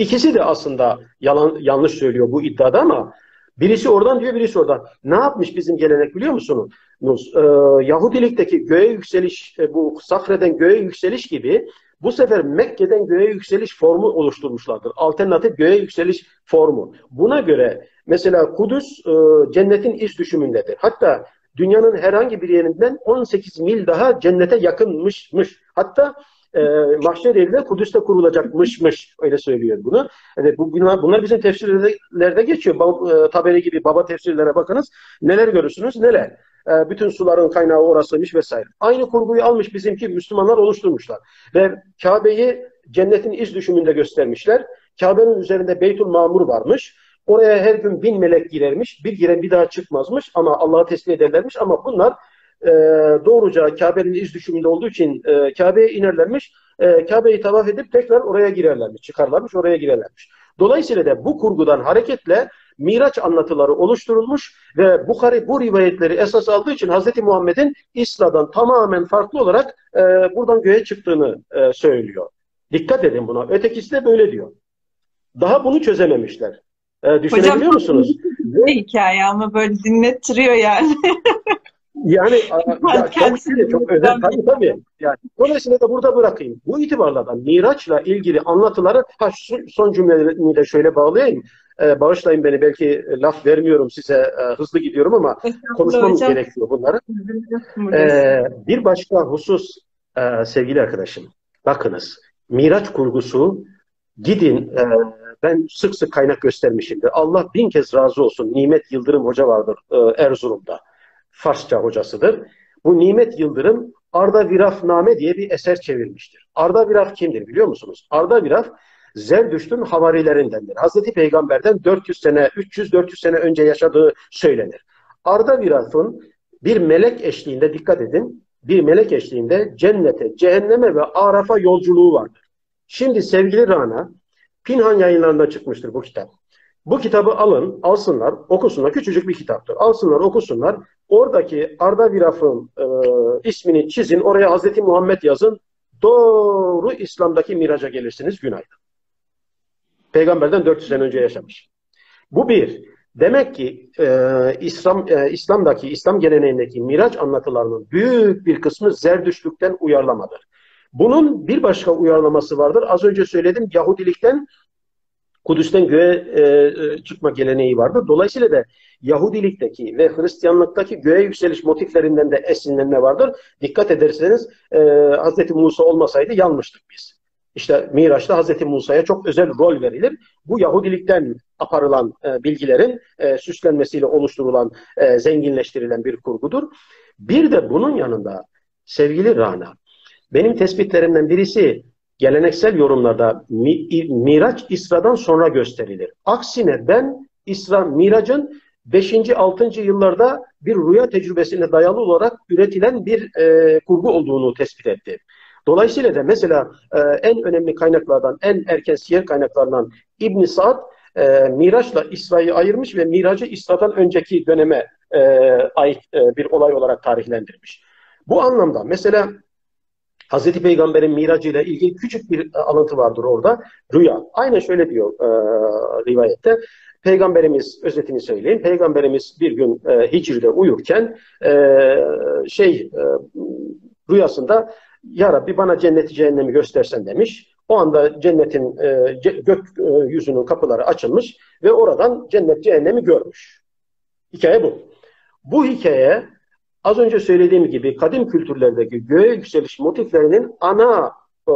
İkisi de aslında yalan yanlış söylüyor bu iddiada ama birisi oradan diyor birisi oradan. Ne yapmış bizim gelenek biliyor musunuz? Ee, Yahudilikteki göğe yükseliş e, bu Sakreden göğe yükseliş gibi bu sefer Mekke'den göğe yükseliş formu oluşturmuşlardır. Alternatif göğe yükseliş formu. Buna göre mesela Kudüs e, cennetin iz düşümündedir. Hatta dünyanın herhangi bir yerinden 18 mil daha cennete yakınmışmış. Hatta e, mahşer yerinde Kudüs'te kurulacakmışmış. Öyle söylüyor bunu. Yani bu, bunlar, bizim tefsirlerde geçiyor. Ba, e, taberi gibi baba tefsirlere bakınız. Neler görürsünüz neler. E, bütün suların kaynağı orasıymış vesaire. Aynı kurguyu almış bizimki Müslümanlar oluşturmuşlar. Ve Kabe'yi cennetin iz düşümünde göstermişler. Kabe'nin üzerinde Beytül Mamur varmış. Oraya her gün bin melek girermiş. Bir giren bir daha çıkmazmış ama Allah'a teslim ederlermiş. Ama bunlar e, doğruca Kabe'nin iz düşümünde olduğu için e, Kabe'ye inerlermiş. E, Kabe'yi tavaf edip tekrar oraya girerlermiş. Çıkarlarmış, oraya girerlermiş. Dolayısıyla da bu kurgudan hareketle Miraç anlatıları oluşturulmuş ve Bukhari bu rivayetleri esas aldığı için Hz. Muhammed'in İsra'dan tamamen farklı olarak e, buradan göğe çıktığını e, söylüyor. Dikkat edin buna. Ötekisi de böyle diyor. Daha bunu çözememişler. E, düşünebiliyor Hocam, musunuz? Ne hikaye ama böyle dinlettiriyor yani. Yani ya, çok şöyle, çok özel tabii tabii. Yani, dolayısıyla da burada bırakayım. Bu itibarla da Miraç'la ilgili anlatıları ha, son cümlemi de şöyle bağlayayım. Ee, bağışlayın beni belki laf vermiyorum size e, hızlı gidiyorum ama konuşmam hocam. gerekiyor bunları. Ee, bir başka husus e, sevgili arkadaşım. Bakınız Miraç kurgusu gidin e, ben sık sık kaynak göstermişimdir. Allah bin kez razı olsun. Nimet Yıldırım Hoca vardır e, Erzurum'da. Farsça hocasıdır. Bu Nimet Yıldırım Arda Viraf Name diye bir eser çevirmiştir. Arda Viraf kimdir biliyor musunuz? Arda Viraf Zerdüşt'ün havarilerindendir. Hazreti Peygamber'den 400 sene, 300-400 sene önce yaşadığı söylenir. Arda Viraf'ın bir melek eşliğinde dikkat edin, bir melek eşliğinde cennete, cehenneme ve Araf'a yolculuğu vardır. Şimdi sevgili Rana, Pinhan yayınlarında çıkmıştır bu kitap. Bu kitabı alın, alsınlar, okusunlar. Küçücük bir kitaptır. Alsınlar, okusunlar. Oradaki Arda Viraf'ın e, ismini çizin. Oraya Hazreti Muhammed yazın. Doğru İslam'daki miraca gelirsiniz. Günaydın. Peygamberden 400 sene önce yaşamış. Bu bir. Demek ki e, İslam e, İslam'daki İslam geleneğindeki miraç anlatılarının büyük bir kısmı Zerdüştlükten uyarlamadır. Bunun bir başka uyarlaması vardır. Az önce söyledim Yahudilikten Kudüs'ten göğe e, e, çıkma geleneği vardı. Dolayısıyla da Yahudilikteki ve Hristiyanlıktaki göğe yükseliş motiflerinden de esinlenme vardır. Dikkat ederseniz e, Hz. Musa olmasaydı yanmıştık biz. İşte Miraç'ta Hz. Musa'ya çok özel rol verilir. Bu Yahudilikten aparılan e, bilgilerin e, süslenmesiyle oluşturulan, e, zenginleştirilen bir kurgudur. Bir de bunun yanında sevgili Rana, benim tespitlerimden birisi geleneksel yorumlarda Miraç İsra'dan sonra gösterilir. Aksine ben İsra Miraç'ın 5. 6. yıllarda bir rüya tecrübesine dayalı olarak üretilen bir e, kurgu olduğunu tespit etti. Dolayısıyla da mesela e, en önemli kaynaklardan, en erken siyer kaynaklarından İbn Sa'd e, Miraç'la İsra'yı ayırmış ve Mirac'ı İsra'dan önceki döneme e, ait e, bir olay olarak tarihlendirmiş. Bu anlamda mesela Hazreti Peygamber'in miracı ile ilgili küçük bir alıntı vardır orada. Rüya. Aynen şöyle diyor e, rivayette. Peygamberimiz, özetini söyleyeyim. Peygamberimiz bir gün e, Hicri'de uyurken e, şey e, rüyasında Ya Rabbi bana cenneti cehennemi göstersen demiş. O anda cennetin e, gök e, yüzünün kapıları açılmış ve oradan cennet cehennemi görmüş. Hikaye bu. Bu hikaye az önce söylediğim gibi kadim kültürlerdeki göğe yükseliş motiflerinin ana e,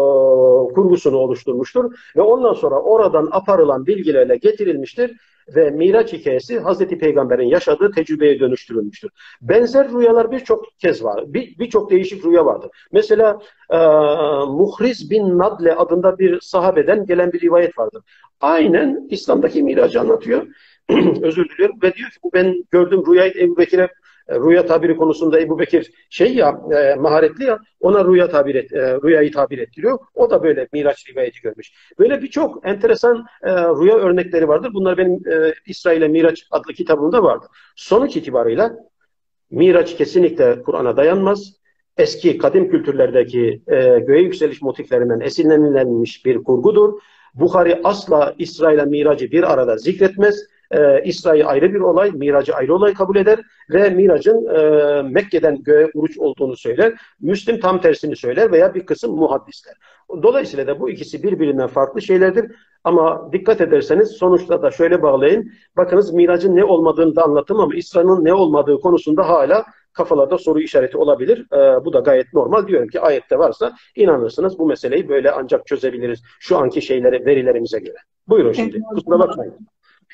kurgusunu oluşturmuştur ve ondan sonra oradan aparılan bilgilerle getirilmiştir ve Miraç hikayesi Hazreti Peygamber'in yaşadığı tecrübeye dönüştürülmüştür. Benzer rüyalar birçok kez var. Birçok bir değişik rüya vardır. Mesela e, Muhriz bin Nadle adında bir sahabeden gelen bir rivayet vardır. Aynen İslam'daki miracı anlatıyor. Özür diliyorum. Ve diyor ki ben gördüm rüyayı Ebu Bekir'e rüya tabiri konusunda Ebu Bekir şey ya e, maharetli ya ona rüya tabir et, e, rüyayı tabir ettiriyor. O da böyle Miraç rivayeti görmüş. Böyle birçok enteresan e, rüya örnekleri vardır. Bunlar benim e, İsrail'e Miraç adlı kitabımda vardır. Sonuç itibarıyla Miraç kesinlikle Kur'an'a dayanmaz. Eski kadim kültürlerdeki e, göğe yükseliş motiflerinden esinlenilmiş bir kurgudur. Bukhari asla İsrail'e miracı bir arada zikretmez. Ee, İsrail ayrı bir olay, miracı ayrı olay kabul eder ve miracın e, Mekke'den göğe uruç olduğunu söyler. Müslim tam tersini söyler veya bir kısım muhaddisler. Dolayısıyla da bu ikisi birbirinden farklı şeylerdir. Ama dikkat ederseniz sonuçta da şöyle bağlayın. Bakınız miracın ne olmadığını da anlattım ama İsra'nın ne olmadığı konusunda hala kafalarda soru işareti olabilir. Ee, bu da gayet normal. Diyorum ki ayette varsa inanırsınız bu meseleyi böyle ancak çözebiliriz şu anki şeyleri verilerimize göre. Buyurun şimdi. Kusura bakmayın.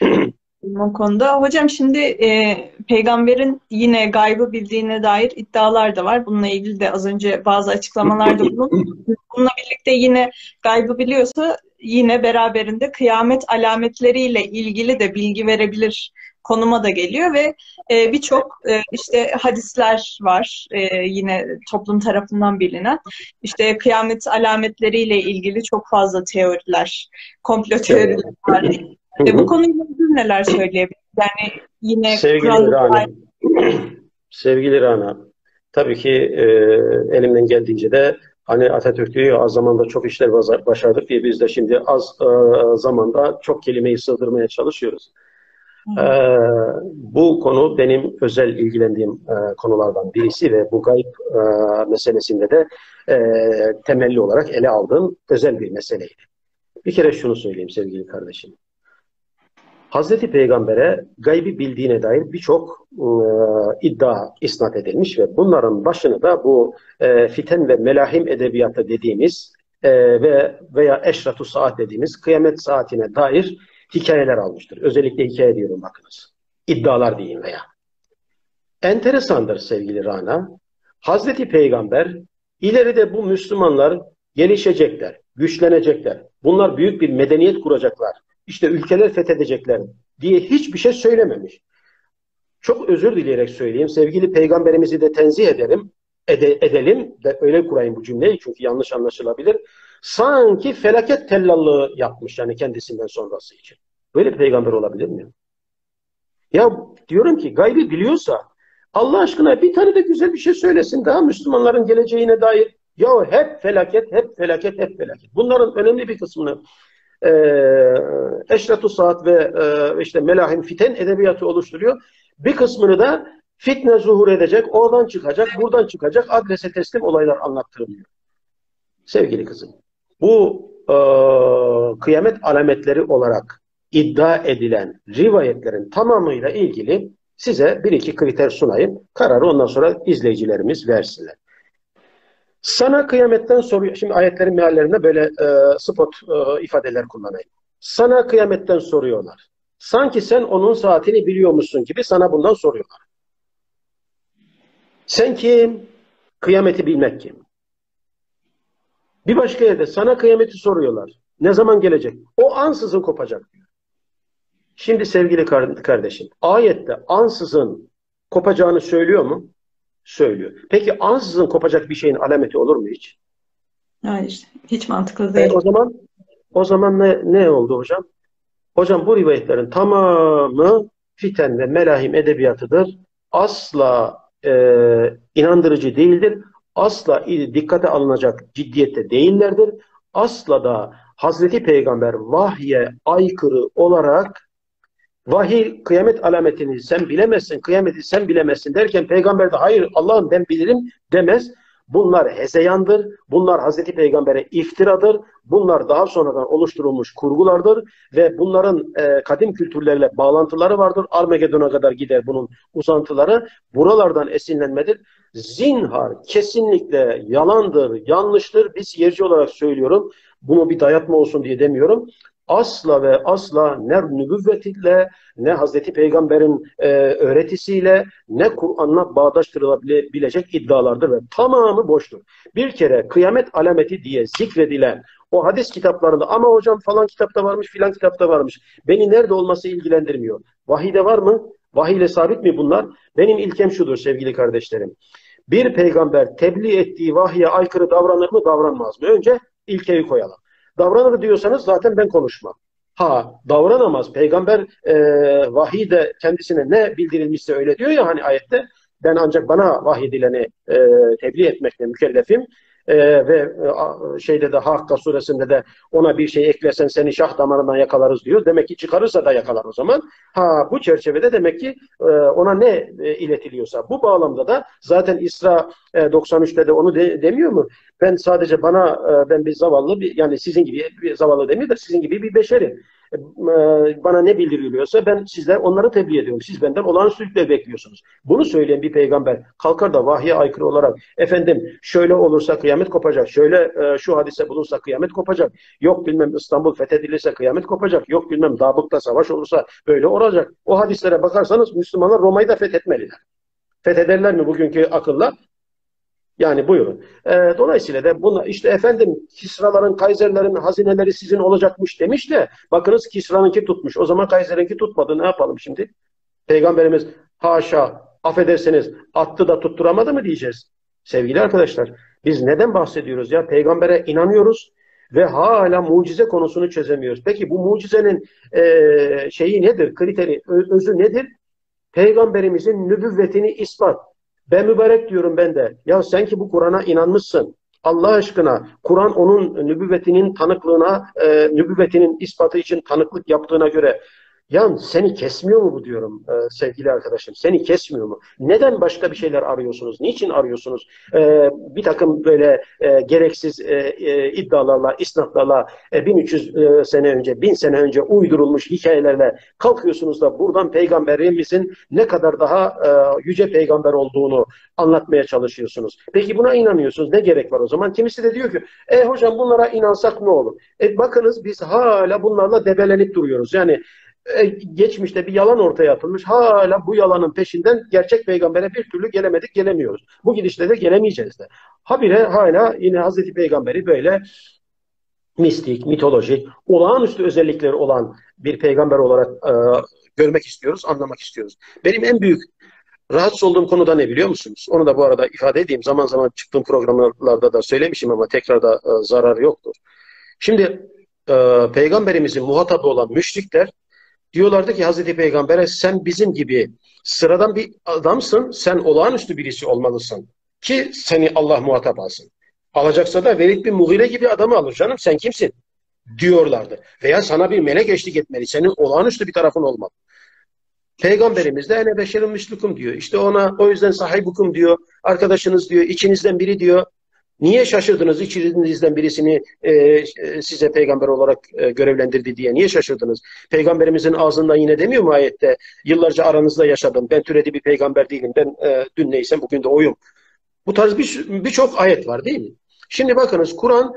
o konuda. Hocam şimdi e, peygamberin yine gaybı bildiğine dair iddialar da var. Bununla ilgili de az önce bazı açıklamalarda bulundum. Bununla birlikte yine gaybı biliyorsa yine beraberinde kıyamet alametleriyle ilgili de bilgi verebilir konuma da geliyor ve e, birçok e, işte hadisler var e, yine toplum tarafından bilinen. İşte kıyamet alametleriyle ilgili çok fazla teoriler, komplo teoriler var. E, bu konuyla ilgili neler söyleyebiliriz? Yani yine Sevgili Rana, sevgili Rana, tabii ki e, elimden geldiğince de hani Atatürk diyor az zamanda çok işler başardık diye biz de şimdi az e, zamanda çok kelimeyi sığdırmaya çalışıyoruz. Ee, bu konu benim özel ilgilendiğim e, konulardan birisi ve bu gayb e, meselesinde de e, temelli olarak ele aldığım özel bir meseleydi. Bir kere şunu söyleyeyim sevgili kardeşim. Hazreti Peygamber'e gaybi bildiğine dair birçok e, iddia isnat edilmiş ve bunların başını da bu e, fiten ve melahim edebiyatı dediğimiz e, ve veya eşratu saat dediğimiz kıyamet saatine dair hikayeler almıştır. Özellikle hikaye diyorum bakınız. İddialar diyeyim veya. Enteresandır sevgili Rana. Hazreti Peygamber ileride bu Müslümanlar gelişecekler, güçlenecekler. Bunlar büyük bir medeniyet kuracaklar. İşte ülkeler fethedecekler diye hiçbir şey söylememiş. Çok özür dileyerek söyleyeyim. Sevgili peygamberimizi de tenzih ederim. Ede, edelim de öyle kurayım bu cümleyi çünkü yanlış anlaşılabilir sanki felaket tellallığı yapmış yani kendisinden sonrası için. Böyle bir peygamber olabilir mi? Ya diyorum ki gaybi biliyorsa Allah aşkına bir tane de güzel bir şey söylesin daha Müslümanların geleceğine dair. Ya hep felaket, hep felaket, hep felaket. Bunların önemli bir kısmını e, Eşratu Saat ve e, işte Melahim Fiten edebiyatı oluşturuyor. Bir kısmını da fitne zuhur edecek, oradan çıkacak, buradan çıkacak, adrese teslim olaylar anlattırılıyor. Sevgili kızım, bu e, kıyamet alametleri olarak iddia edilen rivayetlerin tamamıyla ilgili size bir iki kriter sunayım. Kararı ondan sonra izleyicilerimiz versinler. Sana kıyametten soruyor. Şimdi ayetlerin meallerinde böyle e, spot e, ifadeler kullanayım. Sana kıyametten soruyorlar. Sanki sen onun saatini biliyormuşsun gibi sana bundan soruyorlar. Sen kim? Kıyameti bilmek kim? Bir başka yerde sana kıyameti soruyorlar. Ne zaman gelecek? O ansızın kopacak. Şimdi sevgili kardeşim, ayette ansızın kopacağını söylüyor mu? Söylüyor. Peki ansızın kopacak bir şeyin alameti olur mu hiç? Hayır. Hiç mantıklı değil. E, o zaman o zaman ne, ne oldu hocam? Hocam bu rivayetlerin tamamı fiten ve melahim edebiyatıdır. Asla e, inandırıcı değildir asla dikkate alınacak ciddiyette değillerdir. Asla da Hazreti Peygamber vahye aykırı olarak vahiy kıyamet alametini sen bilemezsin, kıyameti sen bilemezsin derken peygamber de hayır Allah'ım ben bilirim demez. Bunlar hezeyandır. Bunlar Hazreti Peygamber'e iftiradır. Bunlar daha sonradan oluşturulmuş kurgulardır ve bunların e, kadim kültürlerle bağlantıları vardır. Armagedon'a kadar gider bunun uzantıları. Buralardan esinlenmedir. Zinhar kesinlikle yalandır, yanlıştır. Biz yerci olarak söylüyorum. Bunu bir dayatma olsun diye demiyorum asla ve asla ne nübüvvetiyle ne Hazreti Peygamber'in e, öğretisiyle ne Kur'an'la bağdaştırılabilecek iddialardır ve tamamı boştur. Bir kere kıyamet alameti diye zikredilen o hadis kitaplarında ama hocam falan kitapta varmış filan kitapta varmış. Beni nerede olması ilgilendirmiyor. Vahide var mı? Vahiy ile sabit mi bunlar? Benim ilkem şudur sevgili kardeşlerim. Bir peygamber tebliğ ettiği vahiye aykırı davranır mı davranmaz mı? Önce ilkeyi koyalım. Davranır diyorsanız zaten ben konuşmam. Ha davranamaz. Peygamber e, vahiy de kendisine ne bildirilmişse öyle diyor ya hani ayette. Ben ancak bana vahyedileni e, tebliğ etmekle mükellefim. Ee, ve e, şeyde de Hakka suresinde de ona bir şey eklersen seni şah damarından yakalarız diyor. Demek ki çıkarırsa da yakalar o zaman. Ha bu çerçevede demek ki e, ona ne e, iletiliyorsa bu bağlamda da zaten İsra e, 93'te de onu de, demiyor mu? Ben sadece bana e, ben bir zavallı bir yani sizin gibi bir zavallı demiyor da sizin gibi bir beşerim. E, bana ne bildiriliyorsa ben sizler onları tebliğ ediyorum. Siz benden olağanüstülükler bekliyorsunuz. Bunu söyleyen bir peygamber kalkar da vahye aykırı olarak efendim şöyle olursa kıyamet kopacak. Şöyle e, şu hadise bulunsa kıyamet kopacak. Yok bilmem İstanbul fethedilirse kıyamet kopacak. Yok bilmem Dabık'ta savaş olursa böyle olacak. O hadislere bakarsanız Müslümanlar Roma'yı da fethetmeliler. Fethederler mi bugünkü akılla? Yani buyurun. E, dolayısıyla da buna işte efendim Kisraların, Kaiserlerin hazineleri sizin olacakmış demiş de bakınız Kisra'nınki tutmuş. O zaman Kaiser'inki tutmadı. Ne yapalım şimdi? Peygamberimiz haşa affedersiniz attı da tutturamadı mı diyeceğiz. Sevgili arkadaşlar biz neden bahsediyoruz ya? Peygambere inanıyoruz ve hala mucize konusunu çözemiyoruz. Peki bu mucizenin e, şeyi nedir? Kriteri, özü nedir? Peygamberimizin nübüvvetini ispat. Ben mübarek diyorum ben de. Ya sen ki bu Kur'an'a inanmışsın. Allah aşkına Kur'an onun nübüvvetinin tanıklığına, e, nübüvvetinin ispatı için tanıklık yaptığına göre ya seni kesmiyor mu bu diyorum e, sevgili arkadaşım? Seni kesmiyor mu? Neden başka bir şeyler arıyorsunuz? Niçin arıyorsunuz? E, bir takım böyle e, gereksiz e, e, iddialarla, isnatlarla e, 1300 e, sene önce, 1000 sene önce uydurulmuş hikayelerle kalkıyorsunuz da buradan peygamberimizin ne kadar daha e, yüce peygamber olduğunu anlatmaya çalışıyorsunuz. Peki buna inanıyorsunuz. Ne gerek var o zaman? Kimisi de diyor ki, e hocam bunlara inansak ne olur? E bakınız biz hala bunlarla debelenip duruyoruz. Yani e, geçmişte bir yalan ortaya atılmış. Hala bu yalanın peşinden gerçek peygambere bir türlü gelemedik, gelemiyoruz. Bu gidişle de gelemeyeceğiz de. Habire hala yine Hazreti Peygamberi böyle mistik, mitolojik, olağanüstü özellikleri olan bir peygamber olarak e, görmek istiyoruz, anlamak istiyoruz. Benim en büyük rahatsız olduğum konuda ne biliyor musunuz? Onu da bu arada ifade edeyim. Zaman zaman çıktığım programlarda da söylemişim ama tekrar da e, zararı yoktur. Şimdi e, peygamberimizin muhatabı olan müşrikler Diyorlardı ki Hazreti Peygamber'e sen bizim gibi sıradan bir adamsın, sen olağanüstü birisi olmalısın ki seni Allah muhatap alsın. Alacaksa da Velid bin Mughire gibi adamı alır canım sen kimsin? Diyorlardı. Veya sana bir melek eşlik etmeli. Senin olağanüstü bir tarafın olmalı. Peygamberimiz de ene beşerin mislukum diyor. İşte ona o yüzden sahibukum diyor. Arkadaşınız diyor. içinizden biri diyor. Niye şaşırdınız içinizden birisini e, size peygamber olarak e, görevlendirdi diye? Niye şaşırdınız? Peygamberimizin ağzından yine demiyor mu ayette? Yıllarca aranızda yaşadım. Ben türedi bir peygamber değilim. Ben e, dün neysem bugün de oyum. Bu tarz birçok bir ayet var değil mi? Şimdi bakınız Kur'an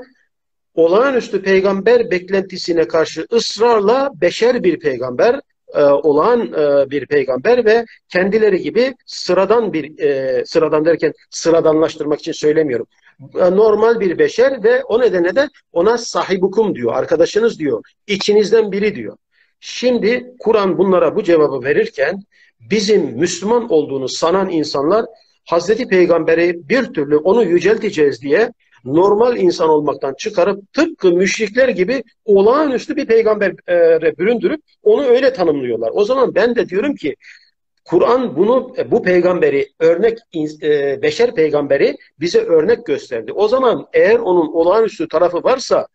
olağanüstü peygamber beklentisine karşı ısrarla beşer bir peygamber, e, olağan e, bir peygamber ve kendileri gibi sıradan bir e, sıradan derken sıradanlaştırmak için söylemiyorum. E, normal bir beşer ve o nedenle de ona sahibukum diyor, arkadaşınız diyor, içinizden biri diyor. Şimdi Kur'an bunlara bu cevabı verirken bizim Müslüman olduğunu sanan insanlar Hazreti Peygamber'i bir türlü onu yücelteceğiz diye normal insan olmaktan çıkarıp tıpkı müşrikler gibi olağanüstü bir peygambere büründürüp onu öyle tanımlıyorlar. O zaman ben de diyorum ki Kur'an bunu e, bu peygamberi örnek e, beşer peygamberi bize örnek gösterdi. O zaman eğer onun olağanüstü tarafı varsa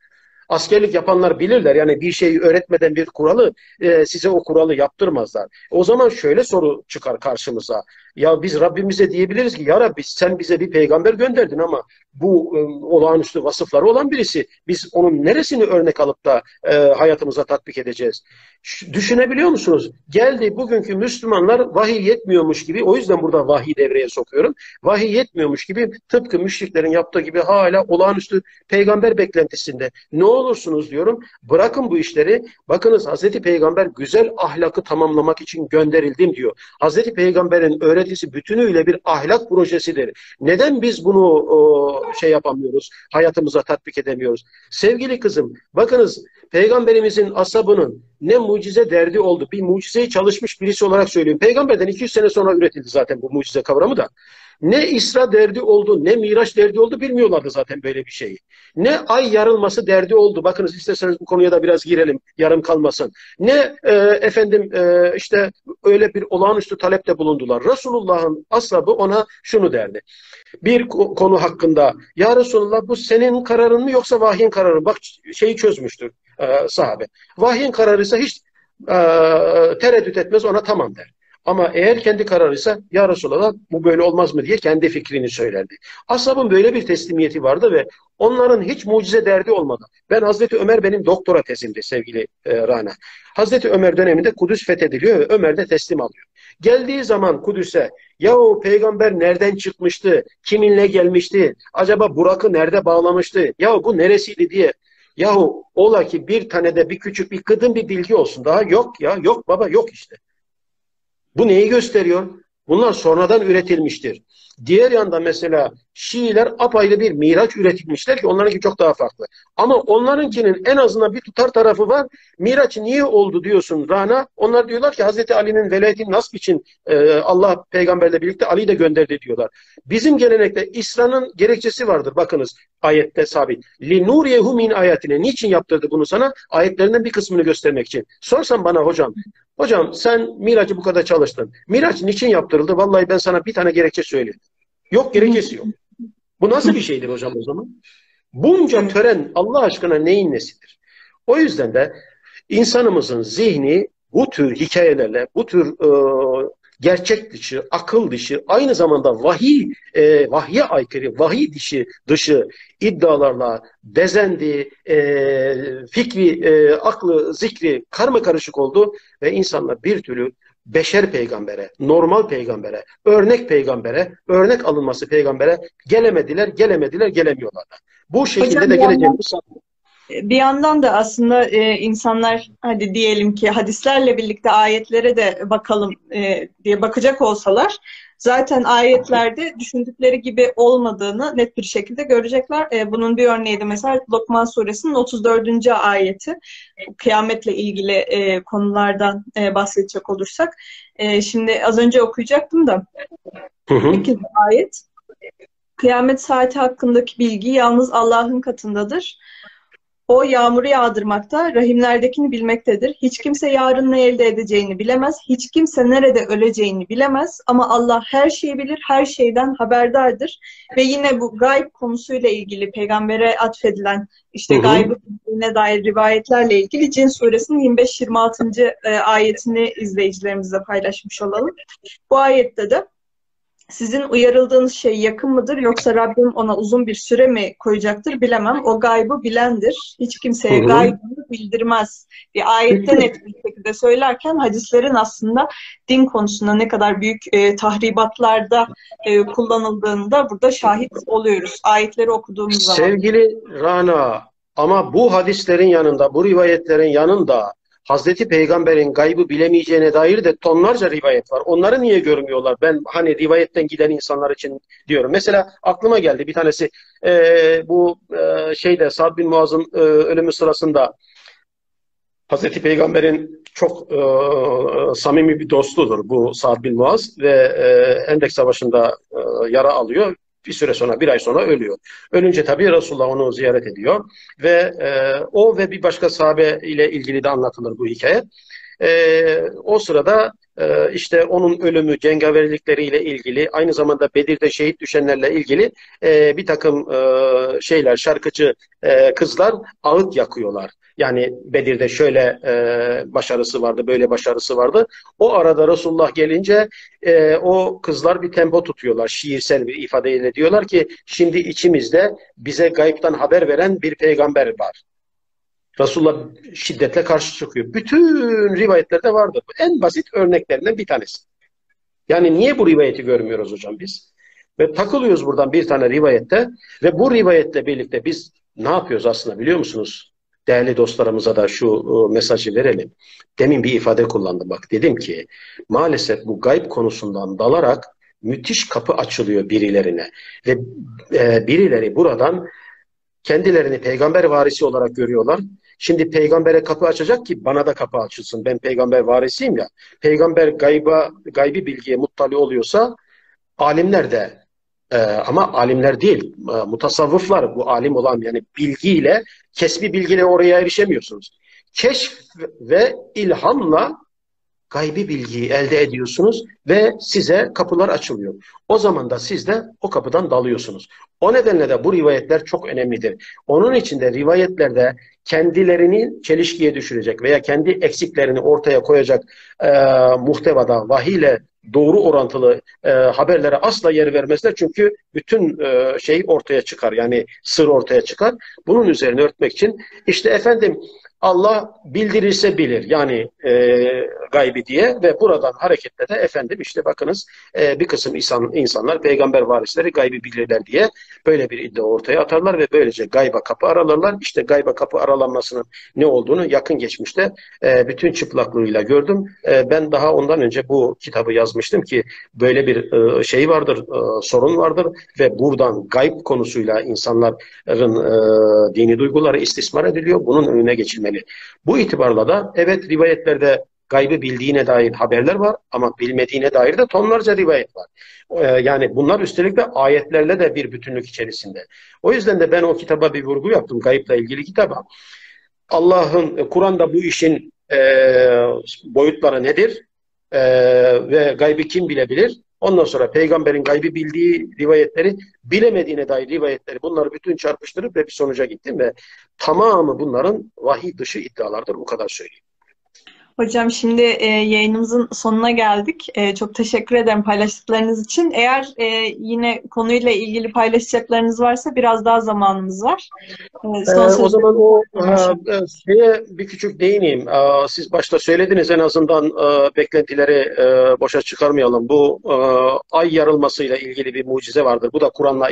askerlik yapanlar bilirler. Yani bir şeyi öğretmeden bir kuralı e, size o kuralı yaptırmazlar. O zaman şöyle soru çıkar karşımıza. Ya biz Rabbimize diyebiliriz ki ya Rabbi sen bize bir peygamber gönderdin ama bu e, olağanüstü vasıfları olan birisi. Biz onun neresini örnek alıp da e, hayatımıza tatbik edeceğiz? Ş düşünebiliyor musunuz? Geldi bugünkü Müslümanlar vahiy yetmiyormuş gibi, o yüzden burada vahiy devreye sokuyorum. Vahiy yetmiyormuş gibi tıpkı müşriklerin yaptığı gibi hala olağanüstü peygamber beklentisinde. Ne olursunuz diyorum, bırakın bu işleri. Bakınız Hazreti Peygamber güzel ahlakı tamamlamak için gönderildim diyor. Hazreti Peygamber'in öğret öğretisi bütünüyle bir ahlak projesidir. Neden biz bunu o, şey yapamıyoruz, hayatımıza tatbik edemiyoruz? Sevgili kızım, bakınız Peygamberimizin asabının ne mucize derdi oldu. Bir mucizeyi çalışmış birisi olarak söylüyorum. Peygamberden 200 sene sonra üretildi zaten bu mucize kavramı da. Ne İsra derdi oldu, ne Miraç derdi oldu bilmiyorlardı zaten böyle bir şeyi. Ne ay yarılması derdi oldu. Bakınız isterseniz bu konuya da biraz girelim, yarım kalmasın. Ne e, efendim e, işte öyle bir olağanüstü talepte bulundular. Resulullah'ın ashabı ona şunu derdi. Bir konu hakkında, ya Resulullah bu senin kararın mı yoksa vahyin kararı? Bak şeyi çözmüştür e, sahabe. Vahyin kararıysa hiç e, tereddüt etmez ona tamam der. Ama eğer kendi kararıysa ya Resulallah bu böyle olmaz mı diye kendi fikrini söylerdi. Ashabın böyle bir teslimiyeti vardı ve onların hiç mucize derdi olmadı. Ben Hazreti Ömer benim doktora tezimdi sevgili e, Rana. Hazreti Ömer döneminde Kudüs fethediliyor ve Ömer de teslim alıyor. Geldiği zaman Kudüs'e ya o peygamber nereden çıkmıştı, kiminle gelmişti, acaba Burak'ı nerede bağlamıştı, ya bu neresiydi diye Yahu ola ki bir tane de bir küçük bir kıdın bir bilgi olsun. Daha yok ya. Yok baba yok işte. Bu neyi gösteriyor? Bunlar sonradan üretilmiştir. Diğer yanda mesela Şiiler apayrı bir miraç üretilmişler ki onlarınki çok daha farklı. Ama onlarınkinin en azından bir tutar tarafı var. Miraç niye oldu diyorsun Rana. Onlar diyorlar ki Hazreti Ali'nin velayetini nasip için e, Allah peygamberle birlikte Ali'yi de gönderdi diyorlar. Bizim gelenekte İsra'nın gerekçesi vardır. Bakınız ayette sabit. Li nuriyehu min ayetine. Niçin yaptırdı bunu sana? Ayetlerinden bir kısmını göstermek için. Sorsan bana hocam. Hocam sen Miraç'ı bu kadar çalıştın. Miraç niçin yaptırıldı? Vallahi ben sana bir tane gerekçe söyleyeyim. Yok gerekçesi yok. Bu nasıl bir şeydir hocam o zaman? Bunca tören Allah aşkına neyin nesidir? O yüzden de insanımızın zihni bu tür hikayelerle, bu tür e, gerçek dışı, akıl dışı, aynı zamanda vahiy, e, vahye aykırı, vahiy dışı, dışı iddialarla bezendi, e, fikri, e, aklı, zikri karma karışık oldu ve insanlar bir türlü beşer peygambere, normal peygambere, örnek peygambere, örnek alınması peygambere gelemediler, gelemediler, gelemiyorlar. Bu şekilde Hocam, de geleceğimizi sanmıyorum. Bir yandan da aslında e, insanlar hadi diyelim ki hadislerle birlikte ayetlere de bakalım e, diye bakacak olsalar zaten ayetlerde düşündükleri gibi olmadığını net bir şekilde görecekler. E, bunun bir örneği de mesela Lokman suresinin 34. ayeti kıyametle ilgili e, konulardan e, bahsedecek olursak. E, şimdi az önce okuyacaktım da. Hı hı. İkinci ayet. Kıyamet saati hakkındaki bilgi yalnız Allah'ın katındadır. O yağmuru yağdırmakta, rahimlerdekini bilmektedir. Hiç kimse yarın ne elde edeceğini bilemez. Hiç kimse nerede öleceğini bilemez. Ama Allah her şeyi bilir, her şeyden haberdardır. Ve yine bu gayb konusuyla ilgili peygambere atfedilen işte gaybı dair rivayetlerle ilgili Cin suresinin 25-26. E, ayetini izleyicilerimizle paylaşmış olalım. Bu ayette de sizin uyarıldığınız şey yakın mıdır yoksa Rabbim ona uzun bir süre mi koyacaktır bilemem. O gaybı bilendir. Hiç kimseye gaybını bildirmez. Bir ayette net bir şekilde söylerken hadislerin aslında din konusunda ne kadar büyük e, tahribatlarda e, kullanıldığını da burada şahit oluyoruz. Ayetleri okuduğumuz zaman. Sevgili Rana ama bu hadislerin yanında, bu rivayetlerin yanında Hazreti Peygamber'in gaybı bilemeyeceğine dair de tonlarca rivayet var. Onları niye görmüyorlar? Ben hani rivayetten giden insanlar için diyorum. Mesela aklıma geldi bir tanesi e, bu e, şeyde Sad bin Muaz'ın e, ölümü sırasında Hazreti Peygamber'in çok e, samimi bir dostudur bu Sa'd bin Muaz ve e, Endek Savaşı'nda e, yara alıyor bir süre sonra, bir ay sonra ölüyor. Ölünce tabii Resulullah onu ziyaret ediyor ve e, o ve bir başka sahabe ile ilgili de anlatılır bu hikaye. E, o sırada e, işte onun ölümü, cengaverlikleriyle ilgili, aynı zamanda Bedir'de şehit düşenlerle ilgili e, bir takım e, şeyler, şarkıcı e, kızlar ağıt yakıyorlar. Yani Bedir'de şöyle e, başarısı vardı, böyle başarısı vardı. O arada Resulullah gelince e, o kızlar bir tempo tutuyorlar. Şiirsel bir ifadeyle diyorlar ki şimdi içimizde bize gayipten haber veren bir peygamber var. Resulullah şiddetle karşı çıkıyor. Bütün rivayetlerde vardır. En basit örneklerinden bir tanesi. Yani niye bu rivayeti görmüyoruz hocam biz? Ve takılıyoruz buradan bir tane rivayette ve bu rivayetle birlikte biz ne yapıyoruz aslında biliyor musunuz? değerli dostlarımıza da şu e, mesajı verelim. Demin bir ifade kullandım bak. Dedim ki maalesef bu gayb konusundan dalarak müthiş kapı açılıyor birilerine. Ve e, birileri buradan kendilerini peygamber varisi olarak görüyorlar. Şimdi peygambere kapı açacak ki bana da kapı açılsın. Ben peygamber varisiyim ya. Peygamber gayba, gaybi bilgiye muttali oluyorsa alimler de e, ama alimler değil, e, mutasavvıflar bu alim olan yani bilgiyle, kesbi bilgiyle oraya erişemiyorsunuz. Keşf ve ilhamla gaybi bilgiyi elde ediyorsunuz ve size kapılar açılıyor. O zaman da siz de o kapıdan dalıyorsunuz. O nedenle de bu rivayetler çok önemlidir. Onun için de rivayetlerde kendilerini çelişkiye düşürecek veya kendi eksiklerini ortaya koyacak e, muhtevada vahiyle doğru orantılı e, haberlere asla yer vermezler. Çünkü bütün e, şey ortaya çıkar. Yani sır ortaya çıkar. Bunun üzerine örtmek için işte efendim Allah bildirirse bilir yani e, gaybi diye ve buradan hareketle de efendim işte bakınız e, bir kısım insan, insanlar peygamber varisleri gaybi bilirler diye böyle bir iddia ortaya atarlar ve böylece gayba kapı aralarlar. İşte gayba kapı aralanmasının ne olduğunu yakın geçmişte e, bütün çıplaklığıyla gördüm. E, ben daha ondan önce bu kitabı yazmıştım ki böyle bir e, şey vardır, e, sorun vardır ve buradan gayb konusuyla insanların e, dini duyguları istismar ediliyor. Bunun önüne geçilmeli. Bu itibarla da evet rivayetlerde gaybı bildiğine dair haberler var ama bilmediğine dair de tonlarca rivayet var. Ee, yani bunlar üstelik de ayetlerle de bir bütünlük içerisinde. O yüzden de ben o kitaba bir vurgu yaptım, gayıpla ilgili kitaba. Allah'ın, Kur'an'da bu işin e, boyutları nedir? E, ve gaybı kim bilebilir? Ondan sonra peygamberin gaybi bildiği rivayetleri, bilemediğine dair rivayetleri bunları bütün çarpıştırıp ve bir sonuca gittim ve tamamı bunların vahiy dışı iddialardır. Bu kadar söyleyeyim. Hocam şimdi e, yayınımızın sonuna geldik. E, çok teşekkür ederim paylaştıklarınız için. Eğer e, yine konuyla ilgili paylaşacaklarınız varsa biraz daha zamanımız var. E, son ee, o zaman o ha, e, şeye bir küçük değineyim. Siz başta söylediniz en azından e, beklentileri e, boşa çıkarmayalım. Bu e, ay yarılmasıyla ilgili bir mucize vardır. Bu da Kur'an'la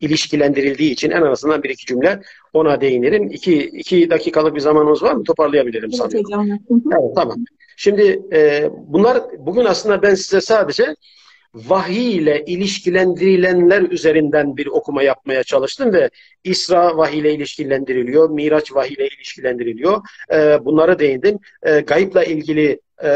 ilişkilendirildiği için en azından bir iki cümle ona değinirim. İki, iki dakikalık bir zamanımız var mı? Toparlayabilirim evet, sanıyorum. Hocam. Evet, tamam. Şimdi e, bunlar bugün aslında ben size sadece vahiy ile ilişkilendirilenler üzerinden bir okuma yapmaya çalıştım ve İsra vahiy ile ilişkilendiriliyor, Miraç vahiy ile ilişkilendiriliyor. E, bunlara değindim. E, gayıpla ilgili e,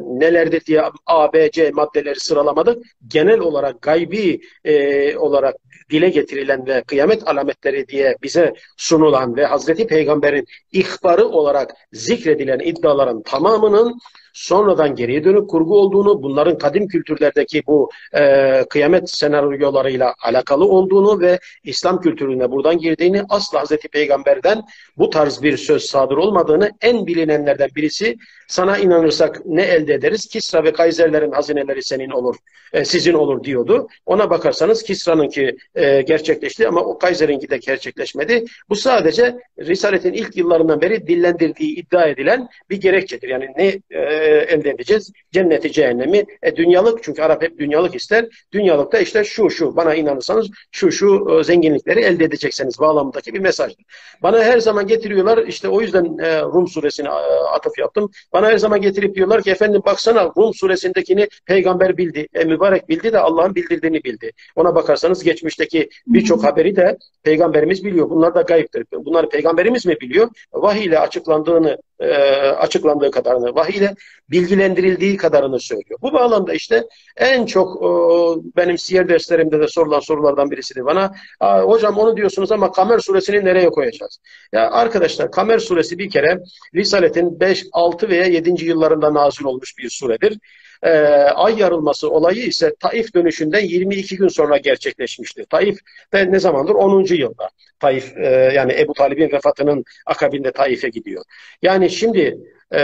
nelerdir diye A, B, C maddeleri sıralamadık. Genel olarak gaybi e, olarak dile getirilen ve kıyamet alametleri diye bize sunulan ve Hazreti Peygamber'in ihbarı olarak zikredilen iddiaların tamamının sonradan geriye dönük kurgu olduğunu, bunların kadim kültürlerdeki bu e, kıyamet senaryolarıyla alakalı olduğunu ve İslam kültürüne buradan girdiğini, asla Hazreti Peygamber'den bu tarz bir söz sadır olmadığını en bilinenlerden birisi sana inanırsak ne elde ederiz? Kisra ve Kaiserlerin hazineleri senin olur, e, sizin olur diyordu. Ona bakarsanız Kisra'nınki e, gerçekleşti ama o Kaiser'inki de gerçekleşmedi. Bu sadece Risaletin ilk yıllarından beri dillendirdiği iddia edilen bir gerekçedir. Yani ne e, elde edeceğiz? Cenneti, cehennemi. E, dünyalık çünkü Arap hep dünyalık ister. Dünyalıkta işte şu şu bana inanırsanız şu şu e, zenginlikleri elde edecekseniz bağlamındaki bir mesajdır. Bana her zaman getiriyorlar işte o yüzden e, Rum suresine e, atıf yaptım. Bana her zaman getirip diyorlar ki efendim baksana Rum suresindekini peygamber bildi. E, mübarek bildi de Allah'ın bildirdiğini bildi. Ona bakarsanız geçmişteki birçok haberi de peygamberimiz biliyor. Bunlar da gayiptir. Bunları peygamberimiz mi biliyor? Vahiy ile açıklandığını e, açıklandığı kadarını, vahiy ile bilgilendirildiği kadarını söylüyor. Bu bağlamda işte en çok e, benim siyer derslerimde de sorulan sorulardan birisidir bana. Hocam onu diyorsunuz ama Kamer suresini nereye koyacağız? Ya arkadaşlar Kamer suresi bir kere Risaletin 5, 6 veya 7. yıllarında nazil olmuş bir suredir. E, ay yarılması olayı ise Taif dönüşünden 22 gün sonra gerçekleşmiştir. Taif de ne zamandır? 10. yılda. Taif e, yani Ebu Talib'in vefatının akabinde Taif'e gidiyor. Yani şimdi e,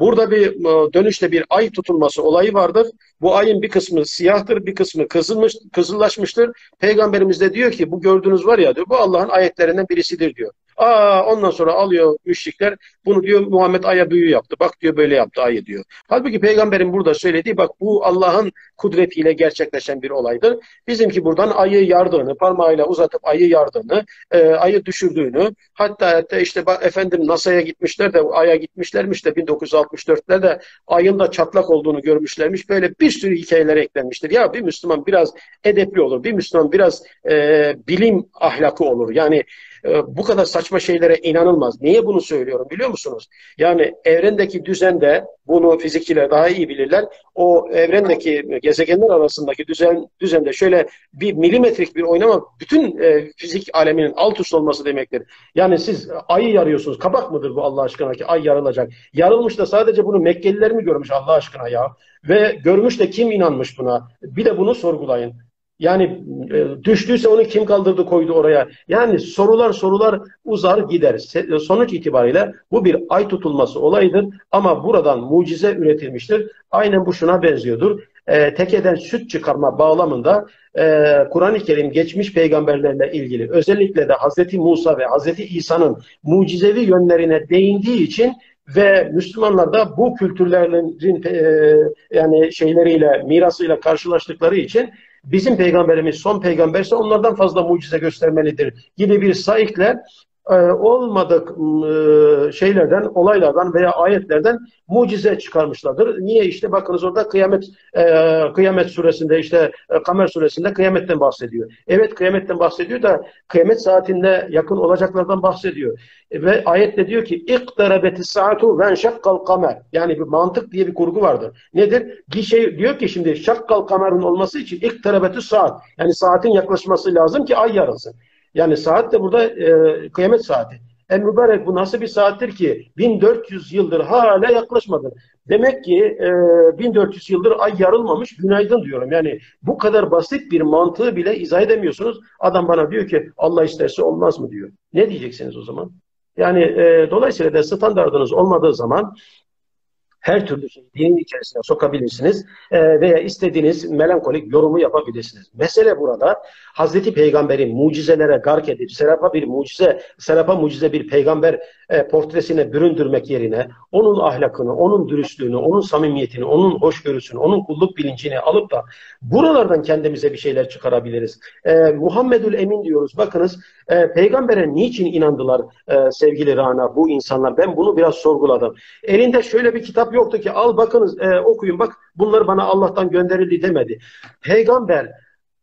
burada bir e, dönüşte bir ay tutulması olayı vardır. Bu ayın bir kısmı siyahtır, bir kısmı kızılmış, kızıllaşmıştır. Peygamberimiz de diyor ki bu gördüğünüz var ya diyor bu Allah'ın ayetlerinden birisidir diyor. Aa ondan sonra alıyor müşrikler bunu diyor Muhammed aya büyü yaptı. Bak diyor böyle yaptı ayı diyor. Halbuki peygamberin burada söylediği bak bu Allah'ın kudretiyle gerçekleşen bir olaydır. Bizimki buradan ayı yardığını, parmağıyla uzatıp ayı yardığını, e, ayı düşürdüğünü, hatta hatta işte bak efendim NASA'ya gitmişler de aya gitmişlermiş de 1964'lerde ayın da çatlak olduğunu görmüşlermiş. Böyle bir sürü hikayeler eklenmiştir. Ya bir Müslüman biraz edepli olur. Bir Müslüman biraz e, bilim ahlakı olur. Yani e, bu kadar saçma şeylere inanılmaz. Niye bunu söylüyorum biliyor musunuz? Yani evrendeki düzende bunu fizikçiler daha iyi bilirler. O evrendeki gezegenler arasındaki düzen düzende şöyle bir milimetrik bir oynama bütün e, fizik aleminin alt üst olması demektir. Yani siz ayı yarıyorsunuz. Kabak mıdır bu Allah aşkına ki ay yarılacak? Yarılmış da sadece bunu Mekkeliler mi görmüş Allah aşkına ya? Ve görmüş de kim inanmış buna? Bir de bunu sorgulayın. Yani e, düştüyse onu kim kaldırdı koydu oraya? Yani sorular sorular uzar gider. Sonuç itibariyle bu bir ay tutulması olayıdır ama buradan mucize üretilmiştir. Aynen bu şuna benziyordur. E, tekeden süt çıkarma bağlamında e, Kur'an-ı Kerim geçmiş peygamberlerle ilgili özellikle de Hazreti Musa ve Hazreti İsa'nın mucizevi yönlerine değindiği için ve Müslümanlar da bu kültürlerin e, yani şeyleriyle mirasıyla karşılaştıkları için bizim peygamberimiz son peygamberse onlardan fazla mucize göstermelidir. Gibi bir saikle olmadık e, şeylerden, olaylardan veya ayetlerden mucize çıkarmışlardır. Niye? işte bakınız orada kıyamet e, kıyamet suresinde işte e, Kamer suresinde kıyametten bahsediyor. Evet kıyametten bahsediyor da kıyamet saatinde yakın olacaklardan bahsediyor. E, ve ayette diyor ki iqtarabetis saatu ve şakkal kamer. Yani bir mantık diye bir kurgu vardır. Nedir? Şey diyor ki şimdi şakkal kamerun olması için iqtarabetis saat. Yani saatin yaklaşması lazım ki ay yarılsın. Yani saat de burada e, kıyamet saati. En mübarek bu nasıl bir saattir ki 1400 yıldır hala yaklaşmadı. Demek ki e, 1400 yıldır ay yarılmamış günaydın diyorum. Yani bu kadar basit bir mantığı bile izah edemiyorsunuz. Adam bana diyor ki Allah isterse olmaz mı diyor. Ne diyeceksiniz o zaman? Yani e, dolayısıyla da standartınız olmadığı zaman her türlü şeyi dinin içerisine sokabilirsiniz e, veya istediğiniz melankolik yorumu yapabilirsiniz. Mesele burada Hazreti Peygamber'in mucizelere gark edip serapa bir mucize, serapa mucize bir peygamber e, portresine büründürmek yerine onun ahlakını, onun dürüstlüğünü, onun samimiyetini, onun hoşgörüsünü, onun kulluk bilincini alıp da buralardan kendimize bir şeyler çıkarabiliriz. E, Muhammedül Emin diyoruz. Bakınız e, peygambere niçin inandılar e, sevgili Rana bu insanlar? Ben bunu biraz sorguladım. Elinde şöyle bir kitap yoktu ki al bakınız e, okuyun bak bunlar bana Allah'tan gönderildi demedi. Peygamber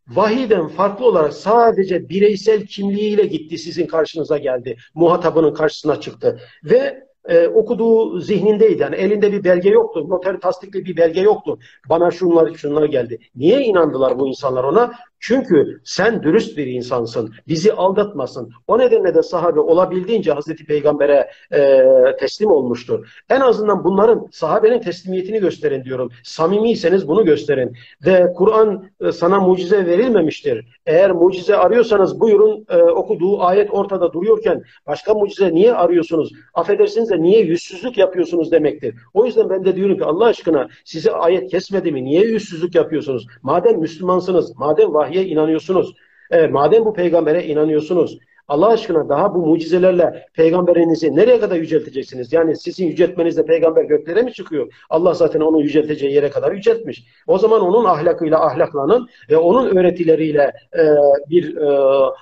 vahiden farklı olarak sadece bireysel kimliğiyle gitti sizin karşınıza geldi. Muhatabının karşısına çıktı. Ve e, okuduğu zihnindeydi. Yani elinde bir belge yoktu. Noter tasdikli bir belge yoktu. Bana şunlar şunlar geldi. Niye inandılar bu insanlar ona? Çünkü sen dürüst bir insansın. Bizi aldatmasın. O nedenle de sahabe olabildiğince Hazreti Peygamber'e e, teslim olmuştur. En azından bunların sahabenin teslimiyetini gösterin diyorum. Samimiyseniz bunu gösterin. Ve Kur'an e, sana mucize verilmemiştir. Eğer mucize arıyorsanız buyurun e, okuduğu ayet ortada duruyorken başka mucize niye arıyorsunuz? Affedersiniz de niye yüzsüzlük yapıyorsunuz demektir. O yüzden ben de diyorum ki Allah aşkına size ayet kesmedi mi? Niye yüzsüzlük yapıyorsunuz? Madem Müslümansınız, madem vahiy vahye inanıyorsunuz. Evet, madem bu peygambere inanıyorsunuz, Allah aşkına daha bu mucizelerle peygamberinizi nereye kadar yücelteceksiniz? Yani sizin yüceltmenizle peygamber göklere mi çıkıyor? Allah zaten onu yücelteceği yere kadar yüceltmiş. O zaman onun ahlakıyla ahlaklanın ve onun öğretileriyle e, bir e,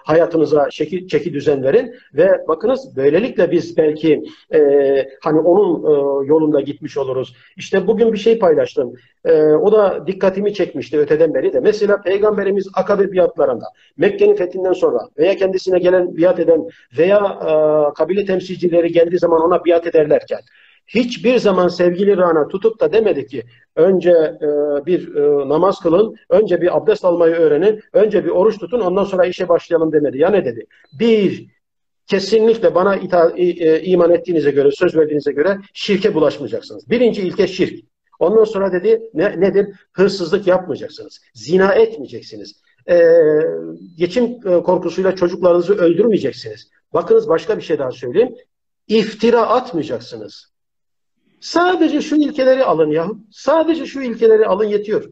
hayatınıza şekil, çeki düzen verin ve bakınız böylelikle biz belki e, hani onun e, yolunda gitmiş oluruz. İşte bugün bir şey paylaştım. E, o da dikkatimi çekmişti öteden beri de. Mesela peygamberimiz Akabe biatlarında Mekke'nin fethinden sonra veya kendisine gelen biat eden veya e, kabile temsilcileri geldiği zaman ona biat ederlerken hiçbir zaman sevgili Rana tutup da demedi ki önce e, bir e, namaz kılın, önce bir abdest almayı öğrenin, önce bir oruç tutun ondan sonra işe başlayalım demedi. Ya ne dedi? Bir, kesinlikle bana ita, e, iman ettiğinize göre, söz verdiğinize göre şirke bulaşmayacaksınız. Birinci ilke şirk. Ondan sonra dedi ne, nedir? Hırsızlık yapmayacaksınız. Zina etmeyeceksiniz e, geçim e, korkusuyla çocuklarınızı öldürmeyeceksiniz. Bakınız başka bir şey daha söyleyeyim. İftira atmayacaksınız. Sadece şu ilkeleri alın ya. Sadece şu ilkeleri alın yetiyor.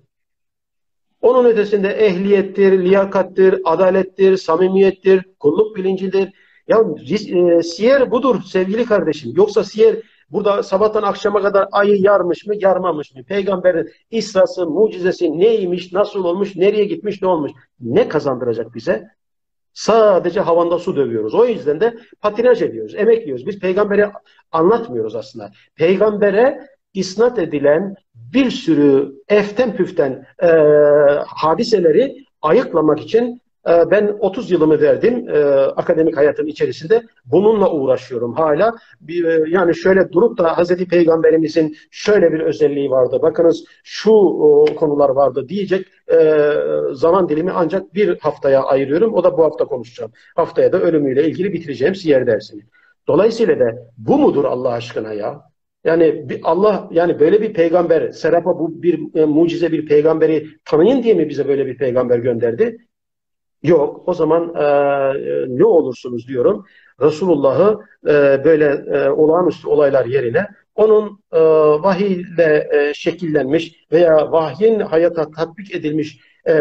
Onun ötesinde ehliyettir, liyakattir, adalettir, samimiyettir, kulluk bilincidir. Ya e, siyer budur sevgili kardeşim. Yoksa siyer burada sabahtan akşama kadar ayı yarmış mı, yarmamış mı? Peygamberin İsrası, mucizesi neymiş, nasıl olmuş, nereye gitmiş, ne olmuş? Ne kazandıracak bize? Sadece havanda su dövüyoruz. O yüzden de patinaj ediyoruz, emekliyoruz. Biz peygambere anlatmıyoruz aslında. Peygambere isnat edilen bir sürü eften püften e, hadiseleri ayıklamak için ben 30 yılımı verdim e, akademik hayatın içerisinde. Bununla uğraşıyorum hala. E, yani şöyle durup da Hazreti Peygamberimizin şöyle bir özelliği vardı. Bakınız şu konular vardı diyecek e, zaman dilimi ancak bir haftaya ayırıyorum. O da bu hafta konuşacağım. Haftaya da ölümüyle ilgili bitireceğim siyer dersini. Dolayısıyla da bu mudur Allah aşkına ya? Yani Allah yani böyle bir peygamber, Serap'a bu bir e, mucize bir peygamberi tanıyın diye mi bize böyle bir peygamber gönderdi? Yok. O zaman e, ne olursunuz diyorum. Resulullah'ı e, böyle e, olağanüstü olaylar yerine onun e, vahiyle e, şekillenmiş veya vahyin hayata tatbik edilmiş e,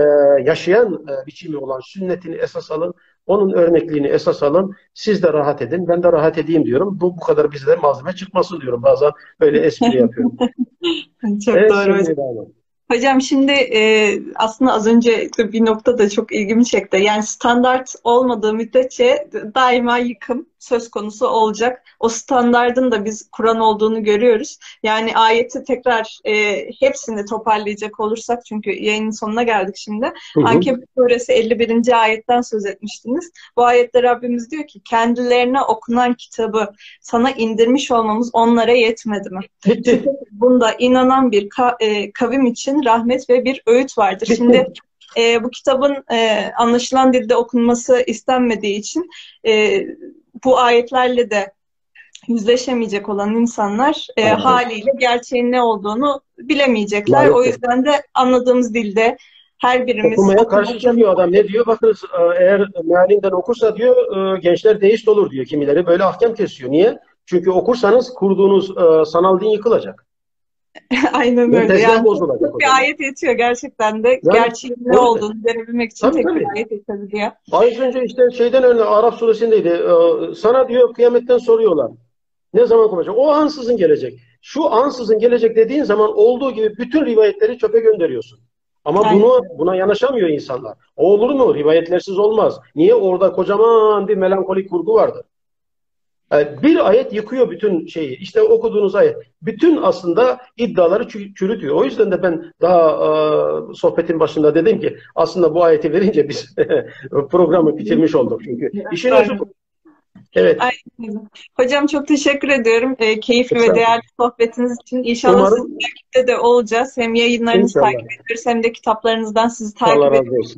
yaşayan e, biçimi olan sünnetini esas alın. Onun örnekliğini esas alın. Siz de rahat edin. Ben de rahat edeyim diyorum. Bu bu kadar bize de malzeme çıkmasın diyorum. Bazen böyle espri yapıyorum. Çok evet, doğru hocam. Hocam şimdi e, aslında az önce bir nokta da çok ilgimi çekti. Yani standart olmadığı müddetçe daima yıkım söz konusu olacak. O standardın da biz Kur'an olduğunu görüyoruz. Yani ayeti tekrar e, hepsini toparlayacak olursak çünkü yayının sonuna geldik şimdi. Ankebut suresi 51. ayetten söz etmiştiniz. Bu ayette Rabbimiz diyor ki kendilerine okunan kitabı sana indirmiş olmamız onlara yetmedi mi? Bunda inanan bir ka- e, kavim için rahmet ve bir öğüt vardır. Şimdi e, bu kitabın e, anlaşılan dilde okunması istenmediği için e, bu ayetlerle de yüzleşemeyecek olan insanlar e, haliyle gerçeğin ne olduğunu bilemeyecekler. Maalesef. O yüzden de anladığımız dilde her birimiz... Okumaya karşı çıkıyor adam. Ne diyor? Bakınız e, eğer mealinden okursa diyor e, gençler deist olur diyor. Kimileri böyle ahkam kesiyor. Niye? Çünkü okursanız kurduğunuz e, sanal din yıkılacak. Aynen öyle. Yani bozulacak bir ayet yetiyor gerçekten de. Yani, Gerçeğin ne olduğunu görebilmek için tabii, tek tabii. bir ayet yetebiliyor. Az önce işte şeyden örneğin Arap suresindeydi. Ee, sana diyor kıyametten soruyorlar. Ne zaman konuşacak? O ansızın gelecek. Şu ansızın gelecek dediğin zaman olduğu gibi bütün rivayetleri çöpe gönderiyorsun. Ama Aynen. bunu buna yanaşamıyor insanlar. O olur mu? Rivayetlersiz olmaz. Niye? Orada kocaman bir melankolik kurgu vardı. Yani bir ayet yıkıyor bütün şeyi. İşte okuduğunuz ayet. Bütün aslında iddiaları çürütüyor. O yüzden de ben daha e, sohbetin başında dedim ki aslında bu ayeti verince biz programı bitirmiş olduk. Çünkü işin özü Evet. Aynen. Hocam çok teşekkür ediyorum. E, keyifli ve değerli sohbetiniz için. İnşallah Umarım, sizin takipte de olacağız. Hem yayınlarınızı inşallah. takip ediyoruz hem de kitaplarınızdan sizi takip Allah ediyoruz.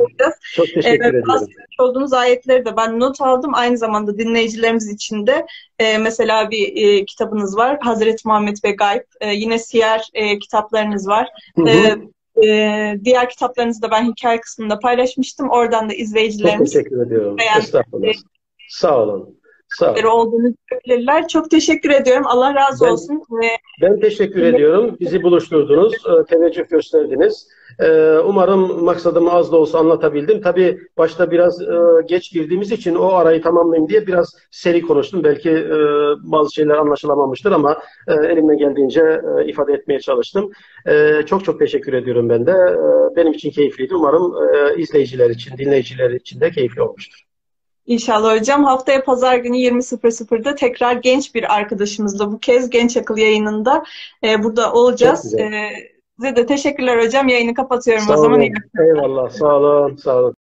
Çok teşekkür evet, ediyorum. olduğunuz ayetleri de ben not aldım. Aynı zamanda dinleyicilerimiz için de e, mesela bir e, kitabınız var. Hazreti Muhammed ve Gayb. E, yine siyer e, kitaplarınız var. Hı hı. E, ee, diğer kitaplarınızı da ben hikaye kısmında paylaşmıştım. Oradan da izleyicilerimiz Çok teşekkür ediyorum. Estağfurullah. Sağ olun. Sağ olduğunu görebilirler. Çok teşekkür ediyorum. Allah razı ben, olsun. Ben teşekkür ediyorum. Bizi buluşturdunuz. E, teveccüh gösterdiniz. E, umarım maksadımı az da olsa anlatabildim. Tabii başta biraz e, geç girdiğimiz için o arayı tamamlayayım diye biraz seri konuştum. Belki bazı şeyler anlaşılamamıştır ama elimden geldiğince ifade etmeye çalıştım. Çok çok teşekkür ediyorum ben de. Benim için keyifliydi. Umarım izleyiciler için, dinleyiciler için de keyifli olmuştur. İnşallah hocam. Haftaya pazar günü 20.00'da tekrar genç bir arkadaşımızla bu kez Genç Akıl yayınında e, burada olacağız. E, size de teşekkürler hocam. Yayını kapatıyorum sağ o zaman. Eyvallah. Sağ olun. Sağ olun.